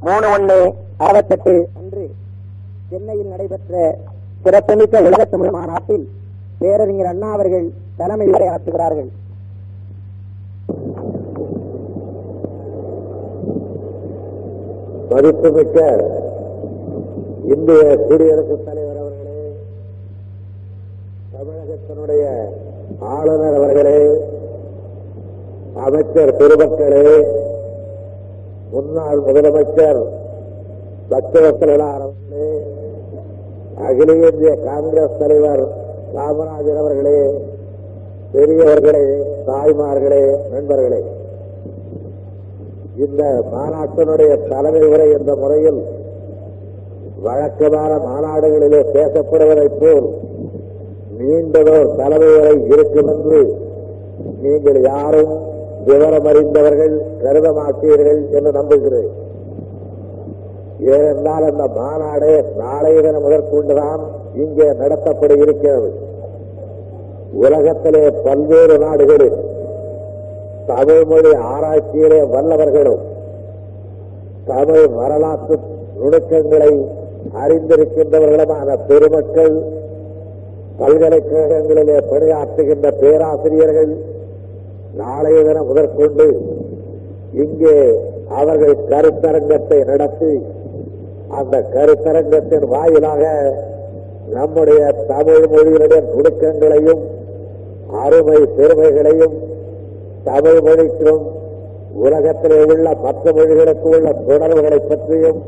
மூணு ஒன்று அறுபத்தெட்டு அன்று சென்னையில் நடைபெற்ற சிறப்புமிக்க உலக தமிழ் மாநாட்டில் பேரறிஞர் அண்ணா அவர்கள் தலைமை உரையாற்றுகிறார்கள் மதிப்புமிக்க இந்திய குடியரசுத் தலைவர் அவர்களே தமிழகத்தினுடைய ஆளுநர் அவர்களே அமைச்சர் பெருமக்களே முன்னாள் முதலமைச்சர் பக்தவசலார் அகில இந்திய காங்கிரஸ் தலைவர் காமராஜர் அவர்களே பெரியவர்களே தாய்மார்களே நண்பர்களே இந்த மாநாட்டினுடைய தலைமை உரை என்ற முறையில் வழக்கமான மாநாடுகளிலே பேசப்படுவதைப் போல் நீண்டதோர் தலைமை உரை இருக்கும் என்று நீங்கள் யாரும் விவரம் அறிந்தவர்கள் கருத மாட்டீர்கள் என்று நம்புகிறேன். ஏனென்றால் அந்த மாநாடு நாளைய தினம் முதற்கொண்டுதான் இங்கே நடத்தப்பட இருக்கிறது. உலகத்திலே பல்வேறு நாடுகளில் தமிழ்மொழி ஆராய்ச்சியிலே வல்லவர்களும் தமிழ் வரலாற்று நுணுக்கங்களை அறிந்திருக்கின்றவர்களுமான பெருமக்கள் பல்கலைக்கழகங்களிலே பணியாற்றுகின்ற பேராசிரியர்கள் நாளைய தினம் முதற்கொண்டு இங்கே அவர்கள் கருத்தரங்கத்தை நடத்தி அந்த கருத்தரங்கத்தின் வாயிலாக நம்முடைய தமிழ் மொழியினுடைய நுணுக்கங்களையும் அருமை பெருமைகளையும் தமிழ் மொழிக்கும் உலகத்திலே உள்ள மற்ற மொழிகளுக்கு உள்ள தொடர்புகளை பற்றியும்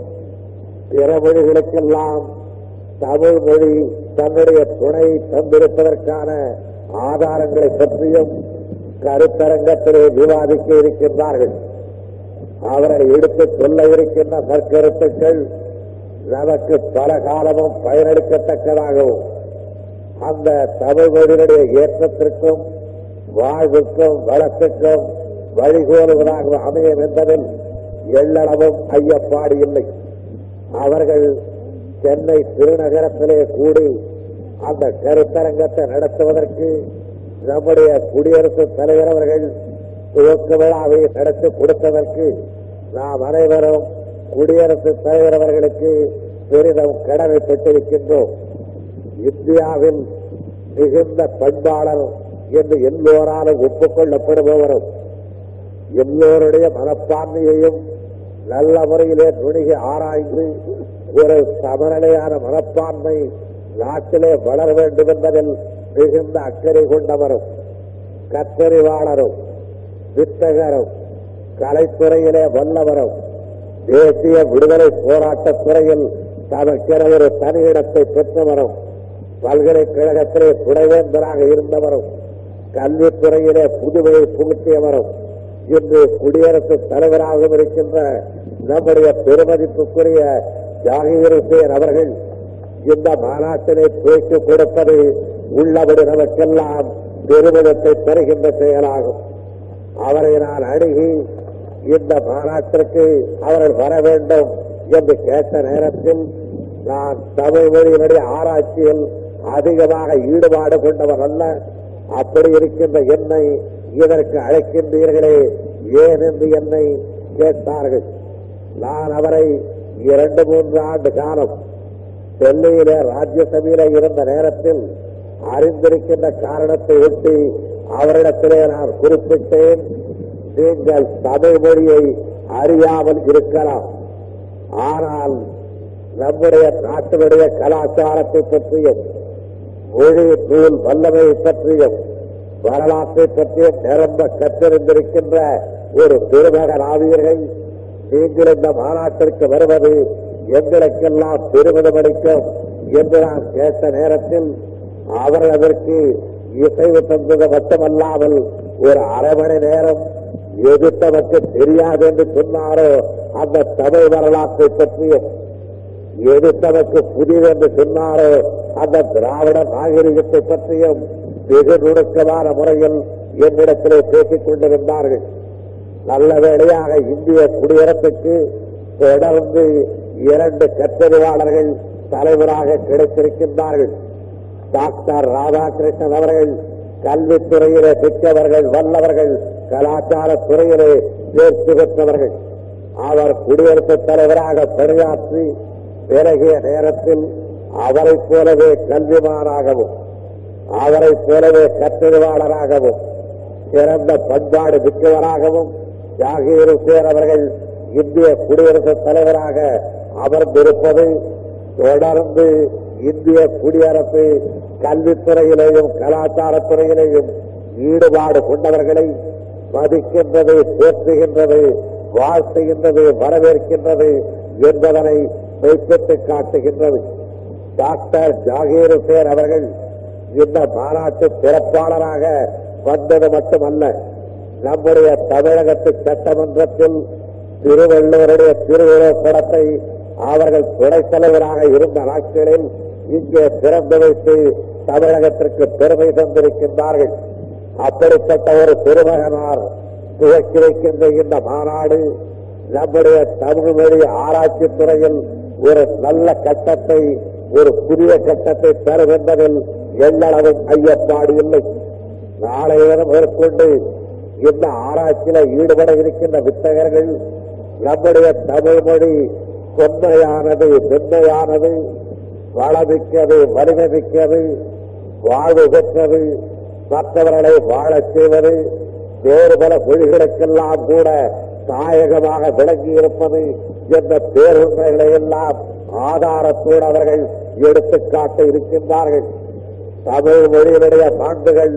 பிற மொழிகளுக்கெல்லாம் தமிழ் மொழி தன்னுடைய துணை தந்திருப்பதற்கான ஆதாரங்களை பற்றியும் கருத்தரங்கத்திலே விவாதிக்க இருக்கின்றார்கள். அவரை எடுத்துச் சொல்ல இருக்கின்ற நற்கருத்துக்கள் நமக்கு பல காலமும் பயனளிக்கத்தக்கதாகவும் அந்த தமிழ் மொழியினுடைய ஏற்றத்திற்கும் வாழ்வுக்கும் வளத்துக்கும் வழிகோலுவதாக அமையும் என்பதில் எள்ளளவும் ஐயப்பாடு இல்லை. அவர்கள் சென்னை திருநகரத்திலே கூடி அந்த கருத்தரங்கத்தை நடத்துவதற்கு நம்முடைய குடியரசுத் தலைவர் அவர்கள் துவக்க விழாவை நடத்தி கொடுத்ததற்கு நாம் அனைவரும் குடியரசுத் தலைவர் அவர்களுக்கு பெரிதும் கடமைப்பட்டிருக்கின்றோம். இந்தியாவில் மிகுந்த பண்பாளர் என்று எல்லோராலும் ஒப்புக்கொள்ளப்படுபவரும் எல்லோருடைய மனப்பான்மையையும் நல்ல முறையிலே நுணுகி ஆராய்ந்து ஒரு சமநிலையான மனப்பான்மை நாட்டிலே வளர வேண்டும் என்பதில் மிகுந்த அக்கறை கொண்டவரும் கத்தறிவாளரும் வித்தகரும் கலைத்துறையிலே வல்லவரும் தேசிய விடுதலை போராட்டத் துறையில் தமக்கென ஒரு தனியிடத்தை பெற்றவரும் பல்கலைக்கழகத்திலே துணைவேந்தராக இருந்தவரும் கல்வித்துறையிலே புதுமையை புகுத்தியவரும் இன்று குடியரசுத் தலைவராகவும் இருக்கின்ற நம்முடைய பெருமதிப்புக்குரிய ஜாகிர் ஹுசேன் அவர்கள் இந்த மாநாட்டினை பேச்சு கொடுப்பது உள்ளபடி நமக்கெல்லாம் பெருமிதத்தை தருகின்ற செயலாகும். அவரை நான் அணுகி இந்த மாநாட்டிற்கு அவர்கள் வர வேண்டும் என்று கேட்ட நேரத்தில் நான் தமிழ் மொழியினுடைய ஆராய்ச்சியில் அதிகமாக ஈடுபாடு கொண்டவர் அல்ல. அப்படி இருக்கின்ற என்னை இதற்கு அழைக்கின்றீர்களே ஏன் என்று என்னை கேட்டார்கள். நான் அவரை இரண்டு மூன்று ஆண்டு காலம் டெல்லியிலே ராஜ்யசபையிலே இருந்த நேரத்தில் அறிந்திருக்கின்ற காரணத்தை ஒட்டி அவரிடத்திலே நான் குறிப்பிட்டேன். நீங்கள் தமிழ் மொழியை அறியாமல் இருக்கலாம். ஆனால் நம்முடைய நாட்டினுடைய கலாச்சாரத்தை பற்றியும் மொழி நூல் வல்லமையை பற்றியும் வரலாற்றை பற்றியும் நிரம்ப கற்றிருந்திருக்கின்ற ஒரு பெருமகன் ஆவீர்கள். நீங்கள் இந்த மாநாட்டிற்கு வருவது எங்களுக்கெல்லாம் பெருமிதம் அளிக்கும் என்று நான் கேட்ட நேரத்தில் அவர் அதற்கு இசைவு தந்தது மட்டுமல்லாமல் ஒரு அரை மணி நேரம் எது தமக்கு தெரியாது என்று சொன்னாரோ அந்த தமிழ் வரலாற்றை பற்றியும் எது தமக்கு புதிது என்று சொன்னாரோ அந்த திராவிட நாகரிகத்தை பற்றியும் வெகு நுணுக்கமான முறையில் என்னிடத்திலே பேசிக் கொண்டிருந்தார்கள். நல்ல வேளையாக இந்திய குடியரசுக்கு தொடர்ந்து இரண்டு கற்றறிவாளர்கள் தலைவராக கிடைத்திருக்கின்றார்கள். டாக்டர் ராதாகிருஷ்ணன் அவர்கள் கல்வித்துறையிலே பெற்றவர்கள் வல்லவர்கள் கலாச்சார துறையிலே தேர்ச்சி பெற்றவர்கள். அவர் குடியரசுத் தலைவராக பணியாற்றி பிறகிய நேரத்தில் அவரைப் போலவே கல்விமானாகவும் அவரைப் போலவே கற்றறிவாளராகவும் சிறந்த பண்பாடு மிக்கவராகவும் ஜாகீர் ஹுசேன் அவர்கள் இந்திய குடியரசுத் தலைவராக அமர்ந்திருப்பது தொடர்ந்து இந்திய குடியரசு கல்வித்துறையிலேயும் கலாச்சாரத்துறையிலேயும் ஈடுபாடு கொண்டவர்களை மதிக்கின்றது போற்றுகின்றது வாழ்த்துகின்றது வரவேற்கின்றது என்பதனை மெய்ப்பிட்டு காட்டுகின்றது. டாக்டர் ஜாகீர் ஹுசேன் அவர்கள் இந்த மாநாட்டு சிறப்பாளராக வந்தது மட்டுமல்ல நம்முடைய தமிழகத்து சட்டமன்றத்தில் திருவள்ளுவருடைய திருவிழா படத்தை அவர்கள் துணைத் தலைவராக இருந்த நாட்களில் இங்கே பிறந்த வைத்து தமிழகத்திற்கு பெருமை தந்திருக்கின்றார்கள். அப்படிப்பட்ட ஒரு பெருமகனார் துவக்கி வைக்கின்ற இந்த மாநாடு நம்முடைய தமிழ் மொழி ஆராய்ச்சி துறையில் ஒரு நல்ல கட்டத்தை ஒரு புதிய கட்டத்தை பெறும் என்பதில் எல்லளவும் ஐயப்பாடு இல்லை. நாளைய தினம் மேற்கொண்டு இந்த ஆராய்ச்சியில ஈடுபட இருக்கின்ற வித்தகர்கள் நம்முடைய தமிழ் மொழி தொன்மையானது மென்மையானது வளமிக்கது வலிமை மிக்கது வாழ்வு பெற்றது. மற்றவர்களை வாழச் செய்வது வேறு பல மொழிகளுக்கெல்லாம் கூட தாயகமாக விளங்கி இருப்பது என்ற பேருண்மைகளை எல்லாம் ஆதாரத்தோடு அவர்கள் எடுத்துக்காட்ட இருக்கின்றார்கள். தமிழ் மொழியினுடைய மாண்புகள்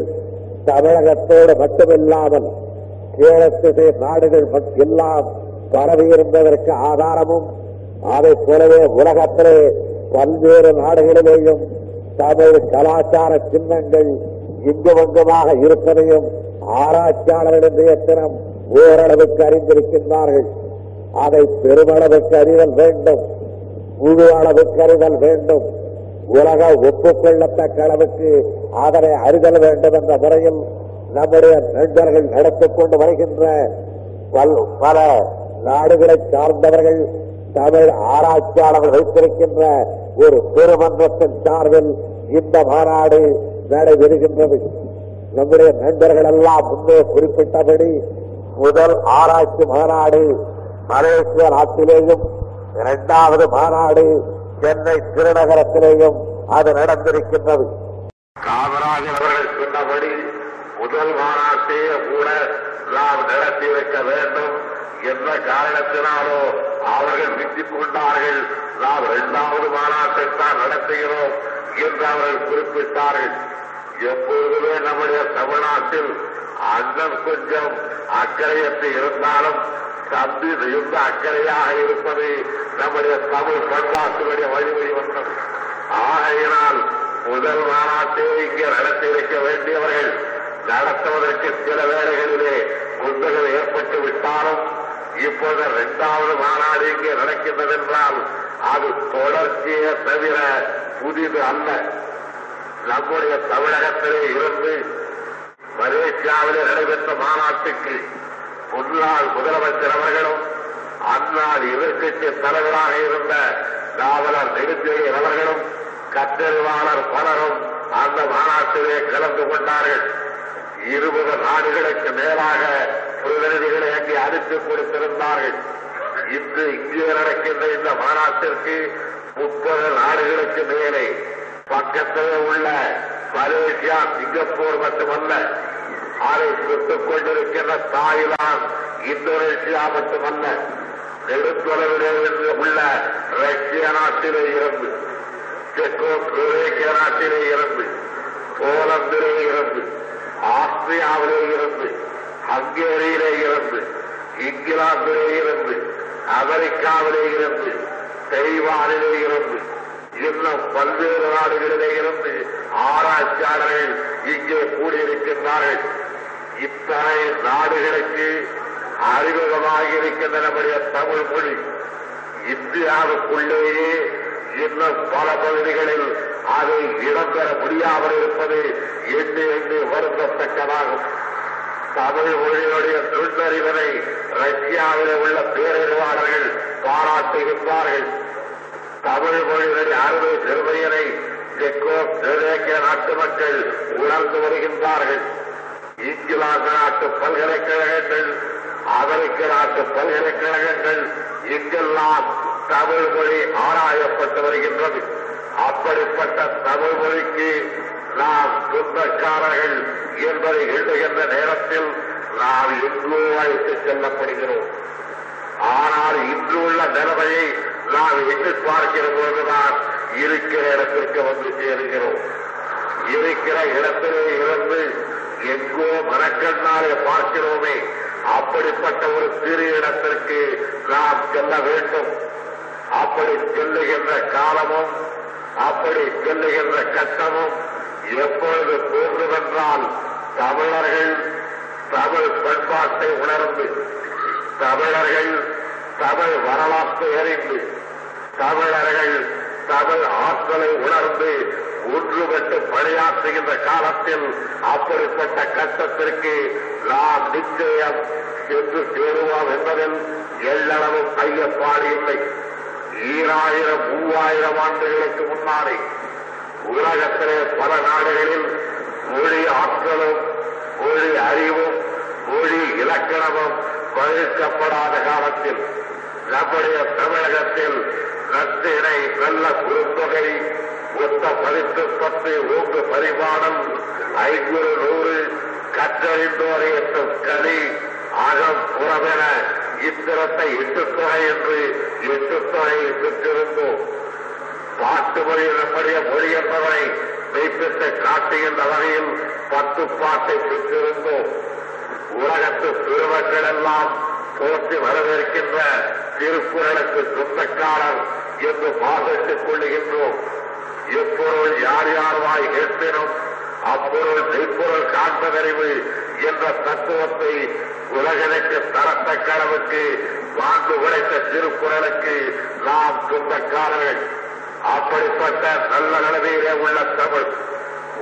தமிழகத்தோடு மட்டுமில்லாமல் கீழத்திசை நாடுகள் எல்லாம் பரவி இருந்ததற்கு ஆதாரமும் அதைப் போலவே உலகத்திலே பல்வேறு நாடுகளிலேயும் தமிழ் கலாச்சார சின்னங்கள் இங்குமங்குமாக இருப்பதையும் ஆராய்ச்சியாளர்களின் இன்றைய ஓரளவுக்கு அறிந்திருக்கின்றார்கள். அதை பெருமளவுக்கு அறிதல் வேண்டும். முழு அளவுக்கு அறிதல் வேண்டும். உலக ஒப்புக்கொள்ளத்தக்க அளவுக்கு அதனை அறிதல் வேண்டும் என்ற முறையில் நம்முடைய நண்பர்கள் நடத்திக் கொண்டு வருகின்ற பல்- பல நாடுகளை சார்ந்தவர்கள் தமிழ் ஆராய்ச்சியாளர்கள் வைத்திருக்கின்ற ஒரு பெருமன்றத்தின் சார்பில் இந்த மாநாடு நடைபெறுகின்றது நம்முடைய நண்பர்கள் எல்லாம் முன்னே குறிப்பிட்டபடி முதல் ஆராய்ச்சி மாநாடு மலேசிய நாட்டிலேயும் இரண்டாவது மாநாடு சென்னை திருநகரத்திலேயும் அது நடந்திருக்கின்றது. காமராஜர் அவர்கள் சொன்னபடி முதல் மாநாட்டையே கூட நாம் நடத்தி வைக்க வேண்டும். என்ற காரணத்தினாலோ அவர்கள் விட்டுக் கொண்டார்கள் நாம் இரண்டாவது மாநாட்டை தான் நடத்துகிறோம் என்று அவர்கள் குறிப்பிட்டார்கள். எப்பொழுதுமே நம்முடைய தமிழ்நாட்டில் அண்ணன் கொஞ்சம் அக்கறையற்று இருந்தாலும் தம்பி மிகுந்த அக்கறையாக இருப்பது நம்முடைய தமிழ் பண்பாட்டுடைய வழிமுறை ஒன்றும் ஆகையினால் முதல் மாநாட்டை இங்கே நடத்தி வைக்க வேண்டியவர்கள் நடத்துவதற்கு சில வேளைகளிலே முந்துகள் ஏற்பட்டு விட்டாலும் இப்போது இரண்டாவது மாநாடு இங்கே நடக்கின்றது என்றால் அது தொடர்ச்சியே தவிர புதிது அல்ல. நம்முடைய தமிழகத்திலே இருந்து மலேசியாவிலே நடைபெற்ற மாநாட்டுக்கு முன்னாள் முதலமைச்சர் அவர்களும் அந்நாள் எதிர்கட்சி தலைவராக இருந்த நாவலர் நெடுஞ்செழியன் அவர்களும் கற்றறிவாளர் பலரும் அந்த மாநாட்டிலே கலந்து கொண்டார்கள். இருபது நாடுகளுக்கு மேலாக பிரதிநிதிகளை அங்கே அனுப்பி கொடுத்திருந்தார்கள். இன்று இங்கே நடக்கின்ற இந்த மாநாட்டிற்கு முப்பது நாடுகளுக்கு மேலே பக்கத்திலே உள்ள மலேசியா சிங்கப்பூர் மட்டுமல்ல அதை சுட்டுக் கொண்டிருக்கின்ற தாய்லாந்து இந்தோனேசியா மட்டுமல்ல நெடுத்தொலைவிலே உள்ள ரஷ்ய நாட்டிலே இருந்து செக்கோஸ்லோவேக்கிய நாட்டிலே இருந்து போலந்திலே இருந்து ஆஸ்திரியாவிலே இருந்து ஹங்கேரியிலே இருந்து இங்கிலாந்திலே இருந்து அமெரிக்காவிலே இருந்து தைவானிலே இருந்து இன்னும் பல்வேறு நாடுகளிலே இருந்து ஆராய்ச்சியாளர்கள் இங்கே கூடியிருக்கின்றார்கள். இத்தனை நாடுகளுக்கு அறிமுகமாக இருக்கின்ற நம்முடைய தமிழ் மொழி. இந்தியாவுக்குள்ளேயே இன்னும் பல பகுதிகளில் அதை இடம்பெற முடியாமல் இருப்பது எண்ணி எண்ணி வருந்தத்தக்கதாகும் தமிழ் மொழியினுடைய நுண்ணறிவனை ரஷ்யாவில் உள்ள பேரறிவாளர்கள் பாராட்டுகின்றார்கள் தமிழ் மொழியினுடைய அறுவை பெருமையினை செக்கோ தெற்கிய நாட்டு மக்கள் உணர்ந்து வருகின்றார்கள். இங்கிலாந்து நாட்டு பல்கலைக்கழகங்கள் அமெரிக்க நாட்டு பல்கலைக்கழகங்கள் இங்கெல்லாம் தமிழ் மொழி ஆராயப்பட்டு வருகின்றது. அப்படிப்பட்ட தமிழ் மொழிக்கு நாம் துன்பக்காரர்கள் என்பதை எழுதுகின்ற நேரத்தில் நாம் எங்கோ அழைத்து செல்லப்படுகிறோம். ஆனால் இன்று உள்ள நிலைமையை நாம் எண்ணி பார்க்கிற போதுதான் இருக்கிற இடத்திற்கு வந்து சேருகிறோம். இருக்கிற இடத்திலே இருந்து எங்கோ மனக்கண்ணாலே பார்க்கிறோமே அப்படிப்பட்ட ஒரு சிறு இடத்திற்கு நாம் செல்ல வேண்டும். அப்படி செல்லுகின்ற காலமும் அப்படி செல்லுகின்ற கட்டமும் எப்பொழுது தோன்றுமென்றால் தமிழர்கள் தமிழ் பண்பாட்டை உணர்ந்து தமிழர்கள் தமிழ் வரலாற்றை அறிந்து தமிழர்கள் தமிழ் ஆற்றலை உணர்ந்து ஒன்றுபட்டு பணியாற்றுகின்ற காலத்தில் அப்படிப்பட்ட கட்டத்திற்கு நாம் நிச்சயம் சென்று சேருவோம் என்பதில் எல்லளவும் ஐயப்பாடு இல்லை. ஈராயிரம் மூவாயிரம் ஆண்டுகளுக்கு முன்னாலே உலகத்திலே பல நாடுகளில் மொழி ஆற்றலும் மொழி அறிவும் மொழி இலக்கணமும் பகிர்க்கப்படாத காலத்தில் நம்முடைய தமிழகத்தில் நற்றினை நல்ல குறுந்தொகை ஒத்த பதித்து பத்து ஓங்கு பரிமாணம் ஐநூறு நூறு கற்றறிந்தோரை எட்டும் கலி அகம் புறமென இத்திரத்தை எட்டுத்தொகை என்று எட்டுத்தொகையை பெற்றிருந்தோம். பாட்டு மொழி நம்முடைய மொழி என்பவரை மெய்ப்பித்து காட்டுகின்ற வகையில் பத்து பாட்டை பெற்றிருந்தோம். உலகத்து பெருமக்கள் எல்லாம் போற்றி வரவேற்கின்ற திருக்குறளுக்கு சொந்தக்காரர் என்று பாதிட்டுக் கொள்ளுகின்றோம் எப்பொருள் யார் யார் வாய் கேட்பினும் அப்பொருள் மெய்ப்பொருள் காண்பதறிவு என்ற தத்துவத்தை உலகனுக்கு தரத்தக்க அளவுக்கு வாழ்ந்து உழைத்த திருக்குறளுக்கு நாம் சொந்தக்காரர்கள். அப்படிப்பட்ட நல்ல நிலைமையிலே உள்ள தமிழ்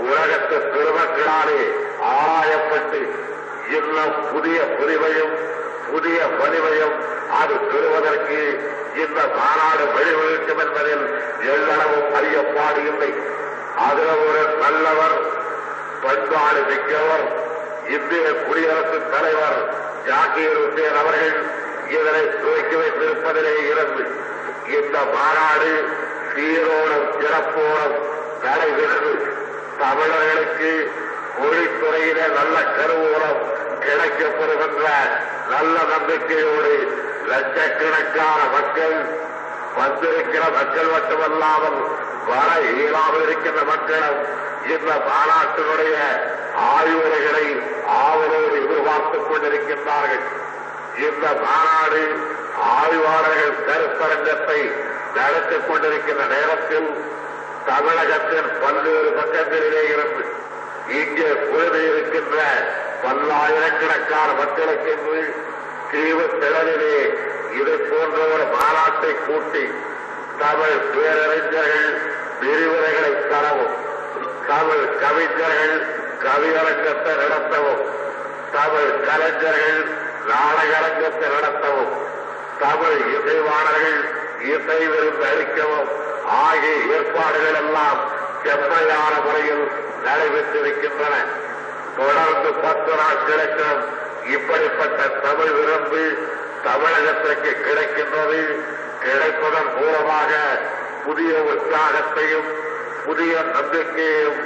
உலகத்து பெருமக்களாலே ஆராயப்பட்டு இன்னும் புதிய புரிவையும் புதிய வலிமையும் அது பெறுவதற்கு இந்த மாநாடு வழிவகுக்கும் என்பதில் எல்லளவும் அறியப்பாடு இல்லை. அதில் ஒரு நல்லவர் பண்பாடு மிக்கவர் இந்திய குடியரசுத் தலைவர் ஜாகீர் உசேன் அவர்கள் இதனை துவக்கி வைத்திருப்பதிலே இருந்து இந்த மாநாடு சீரோடும் சிறப்போடும் நடைபெற்று தமிழர்களுக்கு மொழித்துறையில நல்ல கருவூலம் கிடைக்கப்படுகின்ற நல்ல நம்பிக்கையோடு லட்சக்கணக்கான மக்கள் வந்திருக்கிற மக்கள் மட்டுமல்லாமல் வர இயலாமல் இருக்கின்ற மக்களும் இந்த மாநாட்டினுடைய ஆய்வுரைகளை ஆவலோடு எதிர்பார்த்துக் கொண்டிருக்கின்றார்கள். இந்த மாநாடு ஆய்வாளர்கள் கருத்தரங்கத்தை நடத்திக் கொண்டிருக்கின்ற நேரத்தில் தமிழகத்தின் பல்வேறு பக்கங்களிலே இருந்து இங்கே குழுமி இருக்கின்ற பல்லாயிரக்கணக்கான மக்களுக்கு தீவு திறனிலே இது போன்ற ஒரு மாநாட்டை கூட்டி தமிழ் பேரறிஞர்கள் விரிவுரைகளை தரவும் தமிழ் கவிஞர்கள் கவியரங்கத்தை நடத்தவும் தமிழ் கலைஞர்கள் நாடகரங்கத்தை நடத்தவும் தமிழ் இசைவாணர்கள் இசை விருந்து அளிக்கவும். ஆகிய ஏற்பாடுகள் எல்லாம் செம்மையான முறையில் நடைபெற்றிருக்கின்றன. தொடர்ந்து பத்து நாட்களுக்கு இப்படிப்பட்ட தமிழ் விருந்து தமிழகத்திற்கு கிடைக்கின்றது. கிடைப்பதன் மூலமாக புதிய உற்சாகத்தையும் புதிய நம்பிக்கையையும்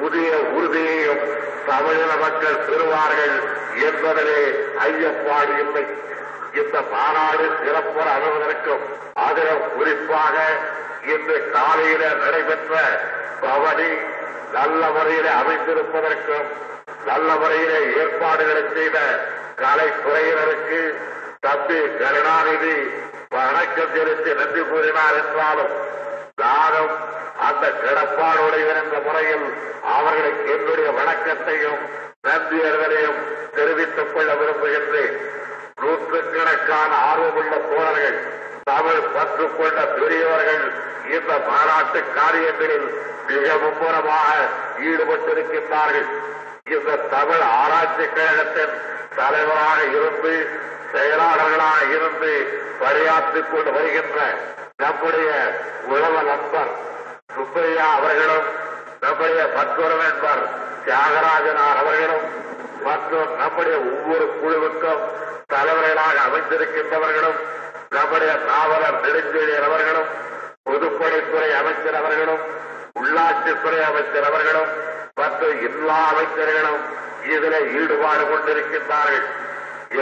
புதிய உறுதியையும் தமிழின மக்கள் பெறுவார்கள் என்பதிலே ஐயப்பாடு இல்லை. இந்த மாநாடு சிறப்புற அமைவதற்கும் அதிலும் குறிப்பாக இன்று காலையில நடைபெற்ற பவனி நல்ல முறையில அமைந்திருப்பதற்கும் நல்ல முறையிலே ஏற்பாடுகளை செய்த கலைத்துறையினருக்கு தம்பி கருணாநிதி வணக்கம் செலுத்தி நன்றி கூறினார் என்றாலும் நானும் அந்த கிடப்பாடுடைய என்ற முறையில் அவர்களுக்கு என்னுடைய வணக்கத்தையும் நன்றியர்களையும் தெரிவித்துக் கொள்ள விரும்புகின்றேன். நூற்றுக்கணக்கான ஆர்வமுள்ள தோழர்கள் தமிழ் பற்றுக்கொண்ட பெரியவர்கள் இந்த மாநாட்டு காரியங்களில் மிக மும்முரமாக ஈடுபட்டிருக்கின்றார்கள். இந்த தமிழ் ஆராய்ச்சி கழகத்தின் தலைவராக இருந்து செயலாளர்களாக இருந்து பணியாற்றிக் கொண்டு வருகின்ற நம்முடைய உழவ நண்பர் சுப்பையா அவர்களும் நம்முடைய மற்றொரு நண்பர் தியாகராஜனார் அவர்களும் மற்றும் நம்முடைய ஒவ்வொரு குழுவுக்கும் தலைவர்களாக அமைந்திருக்கின்றவர்களும் நம்முடைய நாவலர் நெடுஞ்செழியர் அவர்களும் பொதுப்பணித்துறை அமைச்சர் அவர்களும் உள்ளாட்சித்துறை அமைச்சர் அவர்களும் மற்றும் எல்லா அமைச்சர்களும் இதில் ஈடுபாடு கொண்டிருக்கின்றார்கள்.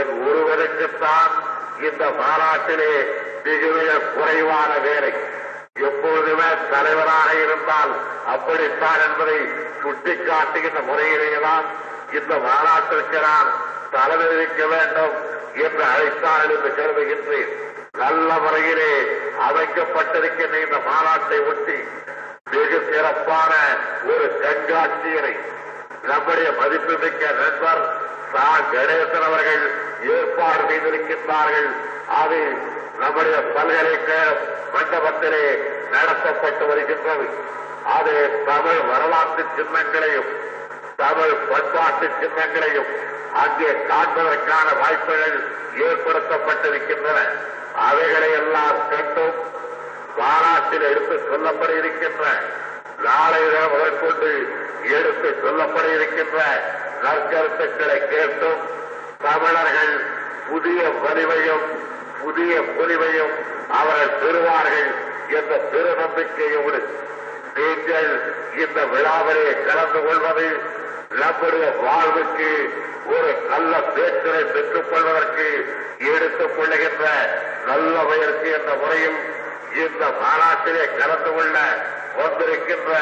என் ஒருவருக்குத்தான் இந்த மாநாட்டிலே மிக மிக குறைவான வேலை. எப்பொழுதுமே தலைவராக இருந்தால் அப்படித்தான் என்பதை சுட்டிக்காட்டுகின்ற முறையிலேதான் இந்த மாநாட்டிற்கு நான் தலைமை இருக்க வேண்டும். என்று அழைத்தார்கள் என்று கருதுகின்றேன். நல்ல முறையிலே அமைக்கப்பட்டிருக்கின்ற இந்த மாநாட்டை ஒட்டி வெகு சிறப்பான ஒரு கண்காட்சியினை நம்முடைய மதிப்புமிக்க நண்பர் சா. கணேசன் அவர்கள் ஏற்பாடு செய்திருக்கின்றார்கள். அது நம்முடைய பல்கலைக்கழக மண்டபத்திலே நடத்தப்பட்டு வருகின்றது. அது தமிழ் வரலாற்று சின்னங்களையும் தமிழ் பண்பாட்டு சின்னங்களையும் அங்கே காண்பதற்கான வாய்ப்புகள் ஏற்படுத்தப்பட்டிருக்கின்றன. அவைகளை எல்லாம் கண்டும் மாநாட்டில் எடுத்து சொல்லப்பட இருக்கின்ற நாளை முதற்கொண்டு எடுத்து சொல்லப்பட இருக்கின்ற நற்கருத்துக்களை கேட்டும் தமிழர்கள் புதிய வலிமையும் புதிய பொலிவையும் அவர்கள் பெறுவார்கள் என்ற பெரு நம்பிக்கையோடு நீங்கள் இந்த விழாவிலே கலந்து கொள்வது நம்முடைய வாழ்வுக்கு ஒரு நல்ல பேச்சரை பெற்றுக் கொள்வதற்கு எடுத்துக் கொள்ளுகின்ற நல்ல முயற்சி என்ற முறையில் இந்த மாநாட்டிலே கலந்து கொள்ள வந்திருக்கின்ற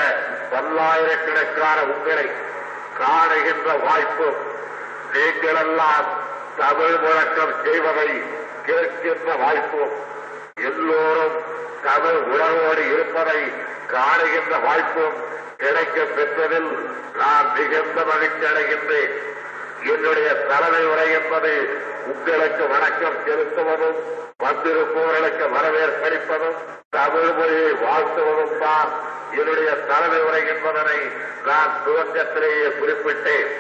பல்லாயிரக்கணக்கான உங்களை காணுகின்ற வாய்ப்பு நீங்களெல்லாம் தமிழ் முழக்கம் செய்வதை கேட்கின்ற வாய்ப்பும் எல்லோரும் தமிழ் உணர்வோடு இருப்பதை காணுகின்ற வாய்ப்பும் கிடைக்க பெற்றதில் நான் மிகுந்த மகிழ்ச்சி அடைகின்றேன். என்னுடைய தலைமை உரை என்பது உங்களுக்கு வணக்கம் செலுத்துவதும் வந்திருப்பவர்களுக்கு வரவேற்பளிப்பதும் தமிழ் மொழியை வாழ்த்துவதும் தான் என்னுடைய தலைமை உரை என்பதனை நான் துவக்கத்திலேயே குறிப்பிட்டேன்.